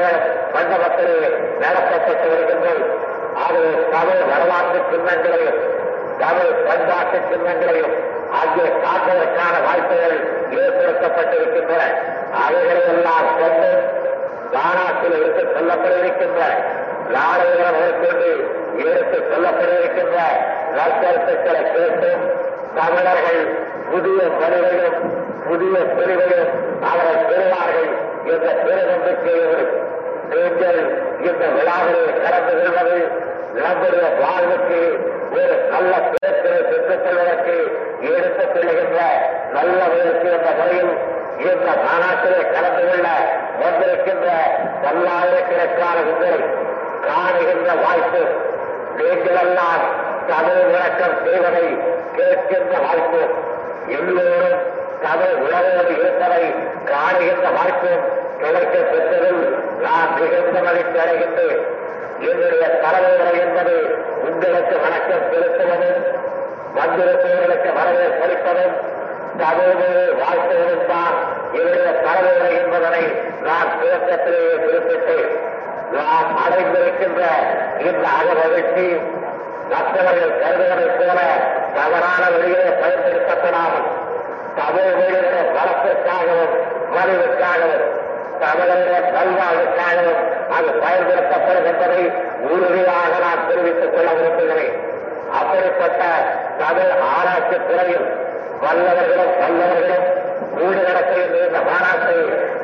மண்டபத்திலே நடத்தப்பட்டு வருகின்றது. அது தமிழ் வரலாற்று சின்னங்களையும் தமிழ் பண்பாட்டு சின்னங்களையும் அங்கே காட்டுவதற்கான வாய்ப்புகள் ஏற்படுத்தப்பட்டிருக்கின்றன. அவைகளை எல்லாம் கொண்டு தானாத்தில் எடுத்து செல்லப்படவிருக்கின்ற நாளையிடம் மேற்கொண்டு எடுத்து சொல்லப்பட்டிருக்கின்ற நற்கருத்துக்களை கேட்டும் தமிழர்கள் புதிய வலிவையும் புதிய பிரிவையும் அவர்கள் பெறுவார்கள் என்ற பெருநம்பிக்கையோடு நீங்கள் இந்த விழாவிலே கடந்து கொள்வது நம்முடைய வாழ்வுக்கு ஒரு நல்ல பேச்சை பெற்றுக் கொள்வதற்கு எடுத்துச் செல்லுகின்ற நல்ல முயற்சி என்ற முறையில் இந்த மாநாட்டிலே கலந்து கொள்ள வந்திருக்கின்ற பல்லாயிரக்கணக்கான உங்களை காணுகின்ற வாய்ப்பு நீங்களெல்லாம் தமிழ் விளக்கம் செய்வதை கேட்கின்ற வாய்ப்பு. எல்லோரும் தமிழ் உலகோடு இருப்பதை காணுகின்ற வாய்ப்பும் கிடைக்க பெற்றதில் நான் மிகுந்த மகிழ்ச்சி அடைகின்றேன். என்னுடைய தலைமுறை என்பது உங்களுக்கு வணக்கம் செலுத்துவதும் வந்திருப்பவர்களுக்கு வரவேற்பு அளிப்பதும் தமிழ் வாழ்த்துவதும் தான் என்னுடைய தலைமுறை என்பதனை நான் துவக்கத்திலேயே குறிப்பிட்டேன். நாம் அடைந்திருக்கின்ற இந்த அகமகிழ்ச்சி மற்றவர்கள் கருதுவதைப் போல தவறான வழிகளை பயன்படுத்தப்படாமல் தமிழ் மொழியிலே வளத்திற்காகவும் மறைவுக்காகவும் தமிழருடைய கல்வாழ்வுக்காகவும் அது பயன்படுத்தப்படுகின்றதை உறுதியாக நான் தெரிவித்துக் கொள்ள விரும்புகிறேன். அப்படிப்பட்ட தமிழ் ஆராய்ச்சி துறையில் வல்லவர்களும் வல்லவர்களும் வீடு நடத்துகின்ற இந்த மாநாட்டை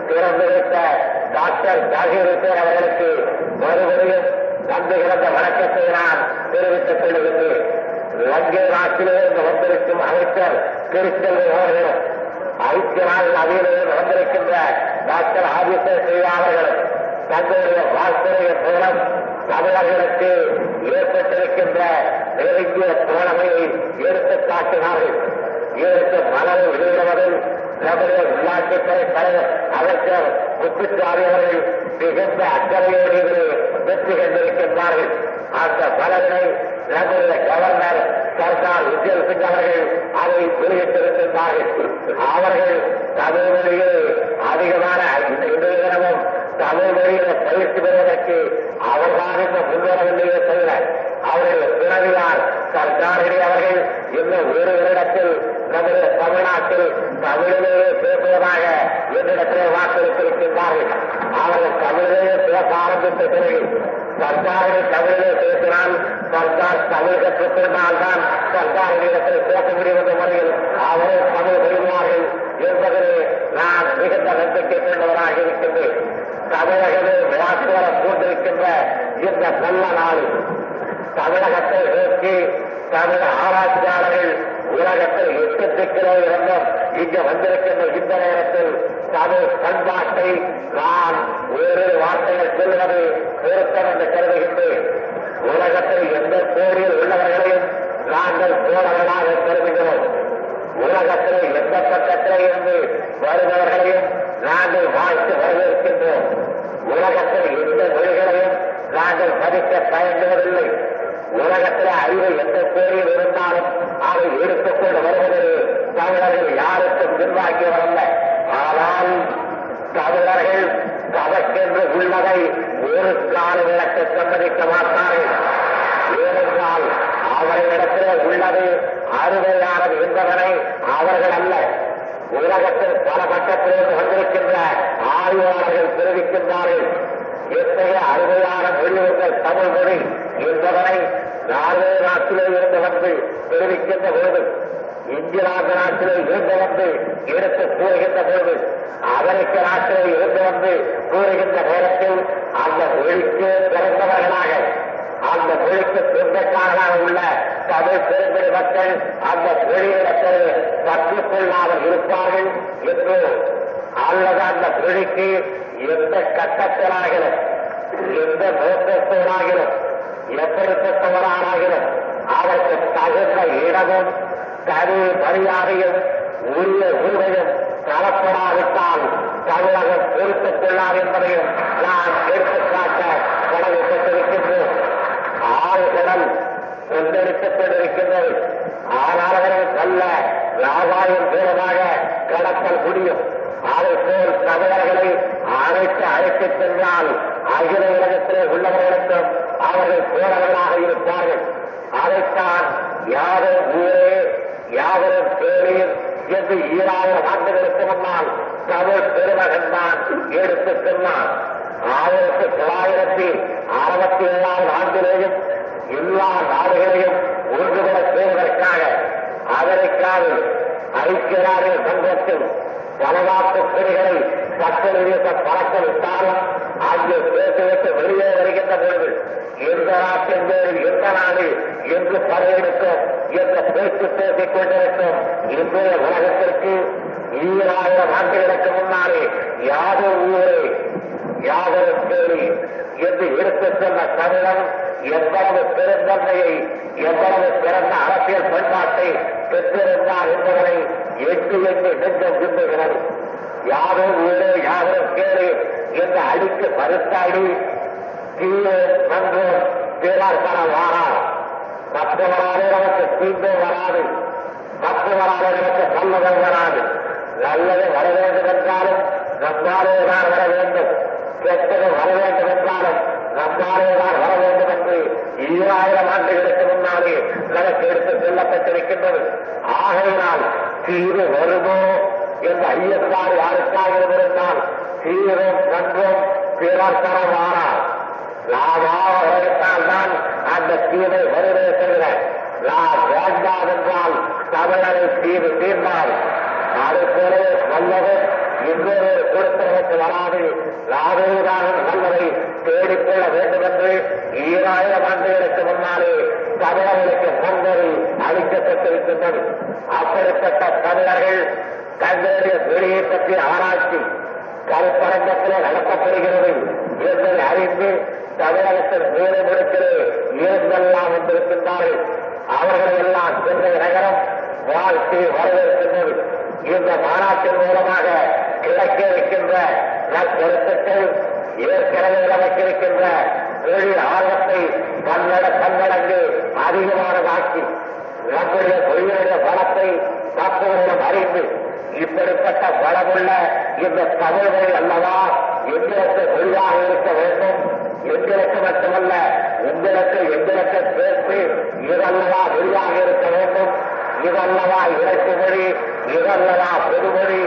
திறந்து வைத்த டாக்டர் ஜாகீர் அவர்களுக்கு மறுபடியும் நன்றி கிடந்த வணக்கத்தை நான் தெரிவித்துக் கொள்கின்றேன் லங்கை நாட்டிலிருந்து வந்திருக்கும் அமைச்சர் திருச்செல்வி அவர்களும் ஐக்கிய நாள் அவையிலிருந்து வந்திருக்கின்ற டாக்டர் ஆதித்ய செய்தியாளர்களும் தங்களுடைய வாழ்த்துறையின் மூலம் தமிழர்களுக்கு ஏற்பட்டிருக்கின்ற நெருங்கிய தோழமையை எடுத்துக் காட்டினார்கள் இதற்கு மனதை வெளியிடுவதில் நம்முடைய உள்ளாட்சித்துறை தலைவர் அமைச்சர் முத்துச்சாமி அவர்கள் மிகுந்த அக்கறையோடு வெற்றி கண்டிருக்கின்றார்கள். அந்த பலனை நம்முடைய கவர்னர் சர்தார் விஜய் சிங் அவர்கள் அதை வெளியிட்டிருக்கின்றார்கள். அவர்கள் தமிழ் மொழியில் அதிகமான இன்றைய தினமும் தமிழ் மொழியில பயிற்சி பெறுவதற்கு அவர்களாக இந்த முன்வரவில்லையே தவிர அவர்கள் துணைவியார் சர்தாரிடி அவர்கள் இன்னும் ஒரு வருடத்தில் தமிழ்நாட்டில் தமிழிலேயே பேசுவதாக என்னிடத்திலே வாக்களித்திருக்கின்றார்கள். அவர்கள் தமிழிலேயே பேச ஆரம்பித்த பிறகு சர்தாரினை தமிழிலே பேசினால் சர்க்கார் தமிழ் கற்றுக்கொண்டால்தான் சர்க்காரிடத்தில் பேச முடியும் என்ற முறையில் அவரே தமிழ் பெறுவார்கள் என்பதிலே நான் மிகுந்த நம்பிக்கை கொண்டவராக இருக்கின்றேன். தமிழகமே விழாக்கு வர கொண்டிருக்கின்ற இந்த நல்ல நாளில் தமிழகத்தை நோக்கி தமிழ் எட்டு என்றும் இருந்தும் இங்கு வந்திருக்கின்ற இந்த நேரத்தில் தமிழ் பண்பாட்டை நான் வேறு வார்த்தைகள் சொல்வது பொருத்தம் என்று கருதுகின்றேன். உலகத்தில் எந்த போரில் உள்ளவர்களையும் நாங்கள் தோழர்களாக கருதுகிறோம். உலகத்தில் எந்த பக்கத்திலே இருந்து வருபவர்களையும் நாங்கள் வாழ்த்து வரவேற்கின்றோம். உலகத்தில் எந்த மொழிகளையும் நாங்கள் மதிக்க தயங்குவதில்லை உலகத்தில் அறிவு எந்த பேரில் இருந்தாலும் அதை எடுத்துக்கொண்டு வருவதில் தமிழர்கள் யாருக்கும் பின்வாங்கியவரல்ல ஆனால் தமிழர்கள் தவக்கென்று உள்ளதை ஒரு கால விளக்க சம்மதிக்க மாட்டார்கள். ஏனென்றால் அவர்களிடத்திலே உள்ளது அருமையானது என்பதனை அவர்கள் அல்ல. உலகத்தில் பல பக்கத்திலிருந்து வந்திருக்கின்ற ஆய்வாளர்கள் தெரிவிக்கின்றார்கள். எத்தகைய அருமையான மொழி தமிழ் மொழி என்பதனை நார்வே நாட்டிலே இருந்து வந்து தெரிவிக்கின்ற பொழுது இங்கிலாந்து நாட்டிலே இருந்து வந்து எடுத்து கூறுகின்ற போது அமெரிக்க நாட்டிலே இருந்து வந்து கூறுகின்ற நேரத்தில் அந்த மொழிக்கு பிறந்தவர்களாக அந்த மொழிக்கு சொந்தக்காரராக உள்ள தமிழ் பெரும்பெரு மக்கள் அந்த மொழியிடத்தில் கற்றுக்கொள்ளாமல் இருப்பார்கள் என்று அல்லது அந்த மொழிக்கு எந்த கட்டத்திலாகிலும் எந்த நோக்கத்தோடாகிலும் எப்படிப்பட்டவரானாகிலும் அதற்கு தகுந்த இடமும் தனி மரியாதையும் உரிய உரிமையும் தரப்படாவிட்டால் தமிழகம் பொறுத்துக் கொள்ளார் என்பதையும் நான் எடுத்துக்காட்ட கடமைப்பட்டிருக்கின்றோம் ஆறுகடல் கொந்தளித்துக் கொண்டிருக்கின்றது ஆனால் அவர்கள் நல்ல வியாபாரம் மூலமாக கடத்தல் முடியும். அதை போல் தமிழர்களை அழைத்து அழைத்துச் சென்றால் அகில உலகத்திலே உள்ளவர்களுக்கும் அவர்கள் போனவர்களாக இருப்பார்கள். அதைத்தான் யாரும் ஊரே யாவரும் பேரீர் என்று ஈராயிரம் ஆண்டுகளுக்கு முன்னால் தமிழ் பெருமகன் தான் எடுத்து சொன்னான் ஆயிரத்தி தொள்ளாயிரத்தி அறுபத்தி ஏழாவது ஆண்டிலேயும் எல்லா நாடுகளையும் ஒன்றுபட செய்வதற்காக அமெரிக்காவில் ஐக்கிய நாடுகள் சங்கத்தில் பலநாட்டு பிரிகளை கட்டளை வீச பறக்க விட்டாலும் அங்கு பேசிவிட்டு வெளியே வருகின்ற பொழுது எந்த நாட்டின் பேரில் எந்த நாடு என்று படையெடுக்கும் என்ற பேச்சு பேசிக் கொண்டிருக்கும் இன்றைய உலகத்திற்கு ஈராயிரம் ஆண்டுகளுக்கு முன்னாலே யாதொரு ஊரே யாதொரு கேள்வி என்று எடுத்துச் சொன்ன தமிழன் எவ்வளவு பெருந்தன்மையை எவ்வளவு சிறந்த அரசியல் பண்பாட்டை பெற்றிருந்தார் என்பதனை எட்டு என்று நெஞ்சம் விரும்புகிறது யாரோ ஊரே யாரோ கேளு என்று அடித்து பருத்தாடி கீழே நன்றோம் பிறர் தர வாரார். மற்றவராலே நமக்கு தீண்டோ வராது. மற்றவராலே நமக்கு நல்லதும் வராது. நல்லது வர வேண்டும் என்றாலும் நம்மாலே தான் வர வேண்டும். கெட்டது வர வேண்டும் என்றாலும் நம்மாலே தான் வர வேண்டும் என்று ஈராயிரம் ஆண்டுகளுக்கு முன்னாலே நமக்கு எடுத்து செல்லப்பட்டிருக்கின்றது. ஆகையினால் தீர்வு வருமோ இந்த ஐயத்தாறு யாருக்காக இருந்திருந்தால் தீரும் நன்றும் பிறர் தர வாரார் லாபாக தான் அந்த தீவை வருவே நான் வேண்டாம் என்றால் தமிழரை தீவு தீர்ந்தால் அது போலவே நல்லது இன்னொரு கொடுத்தவருக்கு வராது லாபேதான் நல்லதை தேடிக்கொள்ள வேண்டும் என்று ஈராயிரம் ஆண்டுகளுக்கு முன்னாலே தமிழர்களுக்கு முன்வரி அளிக்கப்பட்டிருக்கின்றது. அப்படிப்பட்ட தமிழர்கள் தங்களுடைய வெளியை பற்றி ஆராய்ச்சி கருத்தரங்கத்திலே நடத்தப்படுகிறது என்பதை அறிந்து தமிழகத்தில் மூலை இருந்தெல்லாம் வந்திருக்கின்றார்கள். அவர்களெல்லாம் சென்னை நகரம் வாழ்க்கை வரவேற்கின்றது இந்த மாநாட்டின் மூலமாக கிடைக்க இருக்கின்ற நற்கருத்துக்கள் ஏற்கனவே நமக்கு இருக்கின்ற தொழில் ஆர்வத்தை பன்னட பன்னடங்கு அதிகமானதாக்கி நம்முடைய தொழிலுடைய பலத்தை தப்புகளிடம் அறிந்து இப்படிப்பட்ட வளமுள்ள இந்த தகவல்கள் அல்லவா எங்களுக்கு தொழிலாக இருக்க வேண்டும்? எங்களுக்கு மட்டுமல்ல உங்களுக்கு எங்களுக்கு சேர்த்து இதல்லவா வெளியாக இருக்க வேண்டும்? இதல்லவா இலக்கு மொழி இதல்லவா பொதுமொழி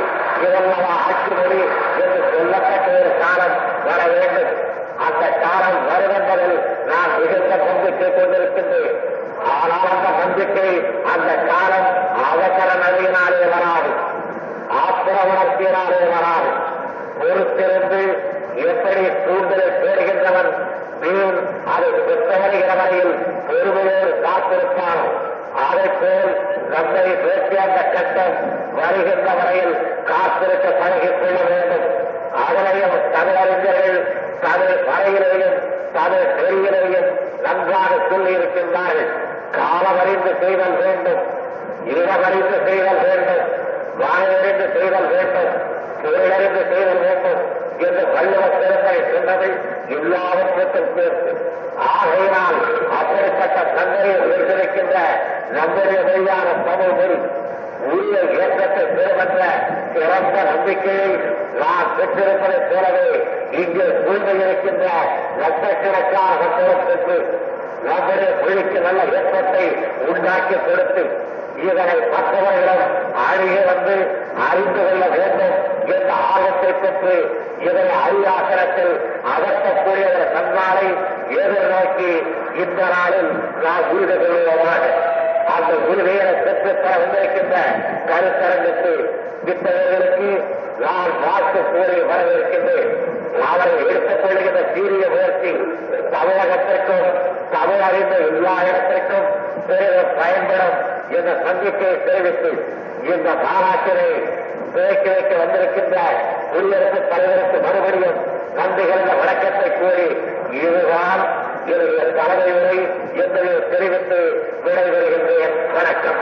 இதல்லவா ஆட்சி மொழி என்று சொல்லப்பட்ட ஒரு காலம் வர வேண்டும். அந்த காலம் வருகின்றதில் நான் மிகுந்த நம்பிக்கை கொண்டிருக்கின்றேன். ஆனால் அந்த நம்பிக்கை அந்த காலம் அவசர நதியினாலே வராது. ஆத்திர உணர்ச்சியினாலே பொறுத்திருந்து எப்படி தூண்டலை தேடுகின்றவன் மீன் அதை பெற்றவருகிற வரையில் பெருமையோடு காத்திருப்பான். அதை போல் நம்மை பேசிய அந்த கட்டம் வருகின்ற வரையில் காத்திருக்க பழகிக் கொள்ள வேண்டும். அதனையும் தமிழறிஞர்கள் தமிழ் வரையிலேயும் தமிழ் நெறியிலேயும் நன்றாக சொல்லி இருக்கின்றார்கள் காலமறிந்து செய்தல் வேண்டும் இடமறிந்து செய்தல் வேண்டும் வாயறிந்து செய்தல் வேண்டும் தொழிலறிந்து செய்தல் வேண்டும் என்று வள்ளுவ பெருமை சொன்னது எல்லாவற்றுக்கும் சேர்த்து ஆகையினால் அப்படிப்பட்ட தந்தையை உயர்ந்திருக்கின்ற நம்முடைய மொழியான தமிழ் உரிய இயக்கத்தை பெறப்பட்ட சிறந்த நம்பிக்கையை நான் பெற்றிருப்பதைப் போலவே இங்கே சூழ்ந்து இருக்கின்ற லட்சக்கணக்கான மக்களுக்கு நம்முடைய மொழிக்கு நல்ல இயக்கத்தை உண்டாக்கி கொடுத்து இதனை மற்றவர்களிடம் அணுகி வந்து அறிந்து கொள்ள வேண்டும் என்ற ஆர்வத்தை பெற்று இதனை அரியாசனத்தில் அகற்றக்கூடிய ஒரு தன்னாலை எதிர்நோக்கி இந்த நாளில் நாம் உறுதி அந்த அந்த பெற்று பெற்றுத்தர வந்திருக்கின்ற கருத்தரங்கத்தை விட்டவர்களுக்கு நான் வாழ்த்து கூறி வரவிருக்கின்றேன் அவரை எடுத்துக் கொள்கின்ற சீரிய முயற்சி தமிழகத்திற்கும் தமிழ் அறிந்த எல்லா இடத்திற்கும் பெரிதும் பயன்படும் என்ற சந்திப்பை தெரிவித்து இந்த மாநாட்டினை துவக்கி வைக்க வந்திருக்கின்ற குடியரசுத் தலைவருக்கு மறுபடியும் நன்றிகளின் வணக்கத்தை கூறி இதுதான் என்னுடைய தலைமை உரை என்பதை தெரிவித்து விடைபெறுகின்றேன் வணக்கம்.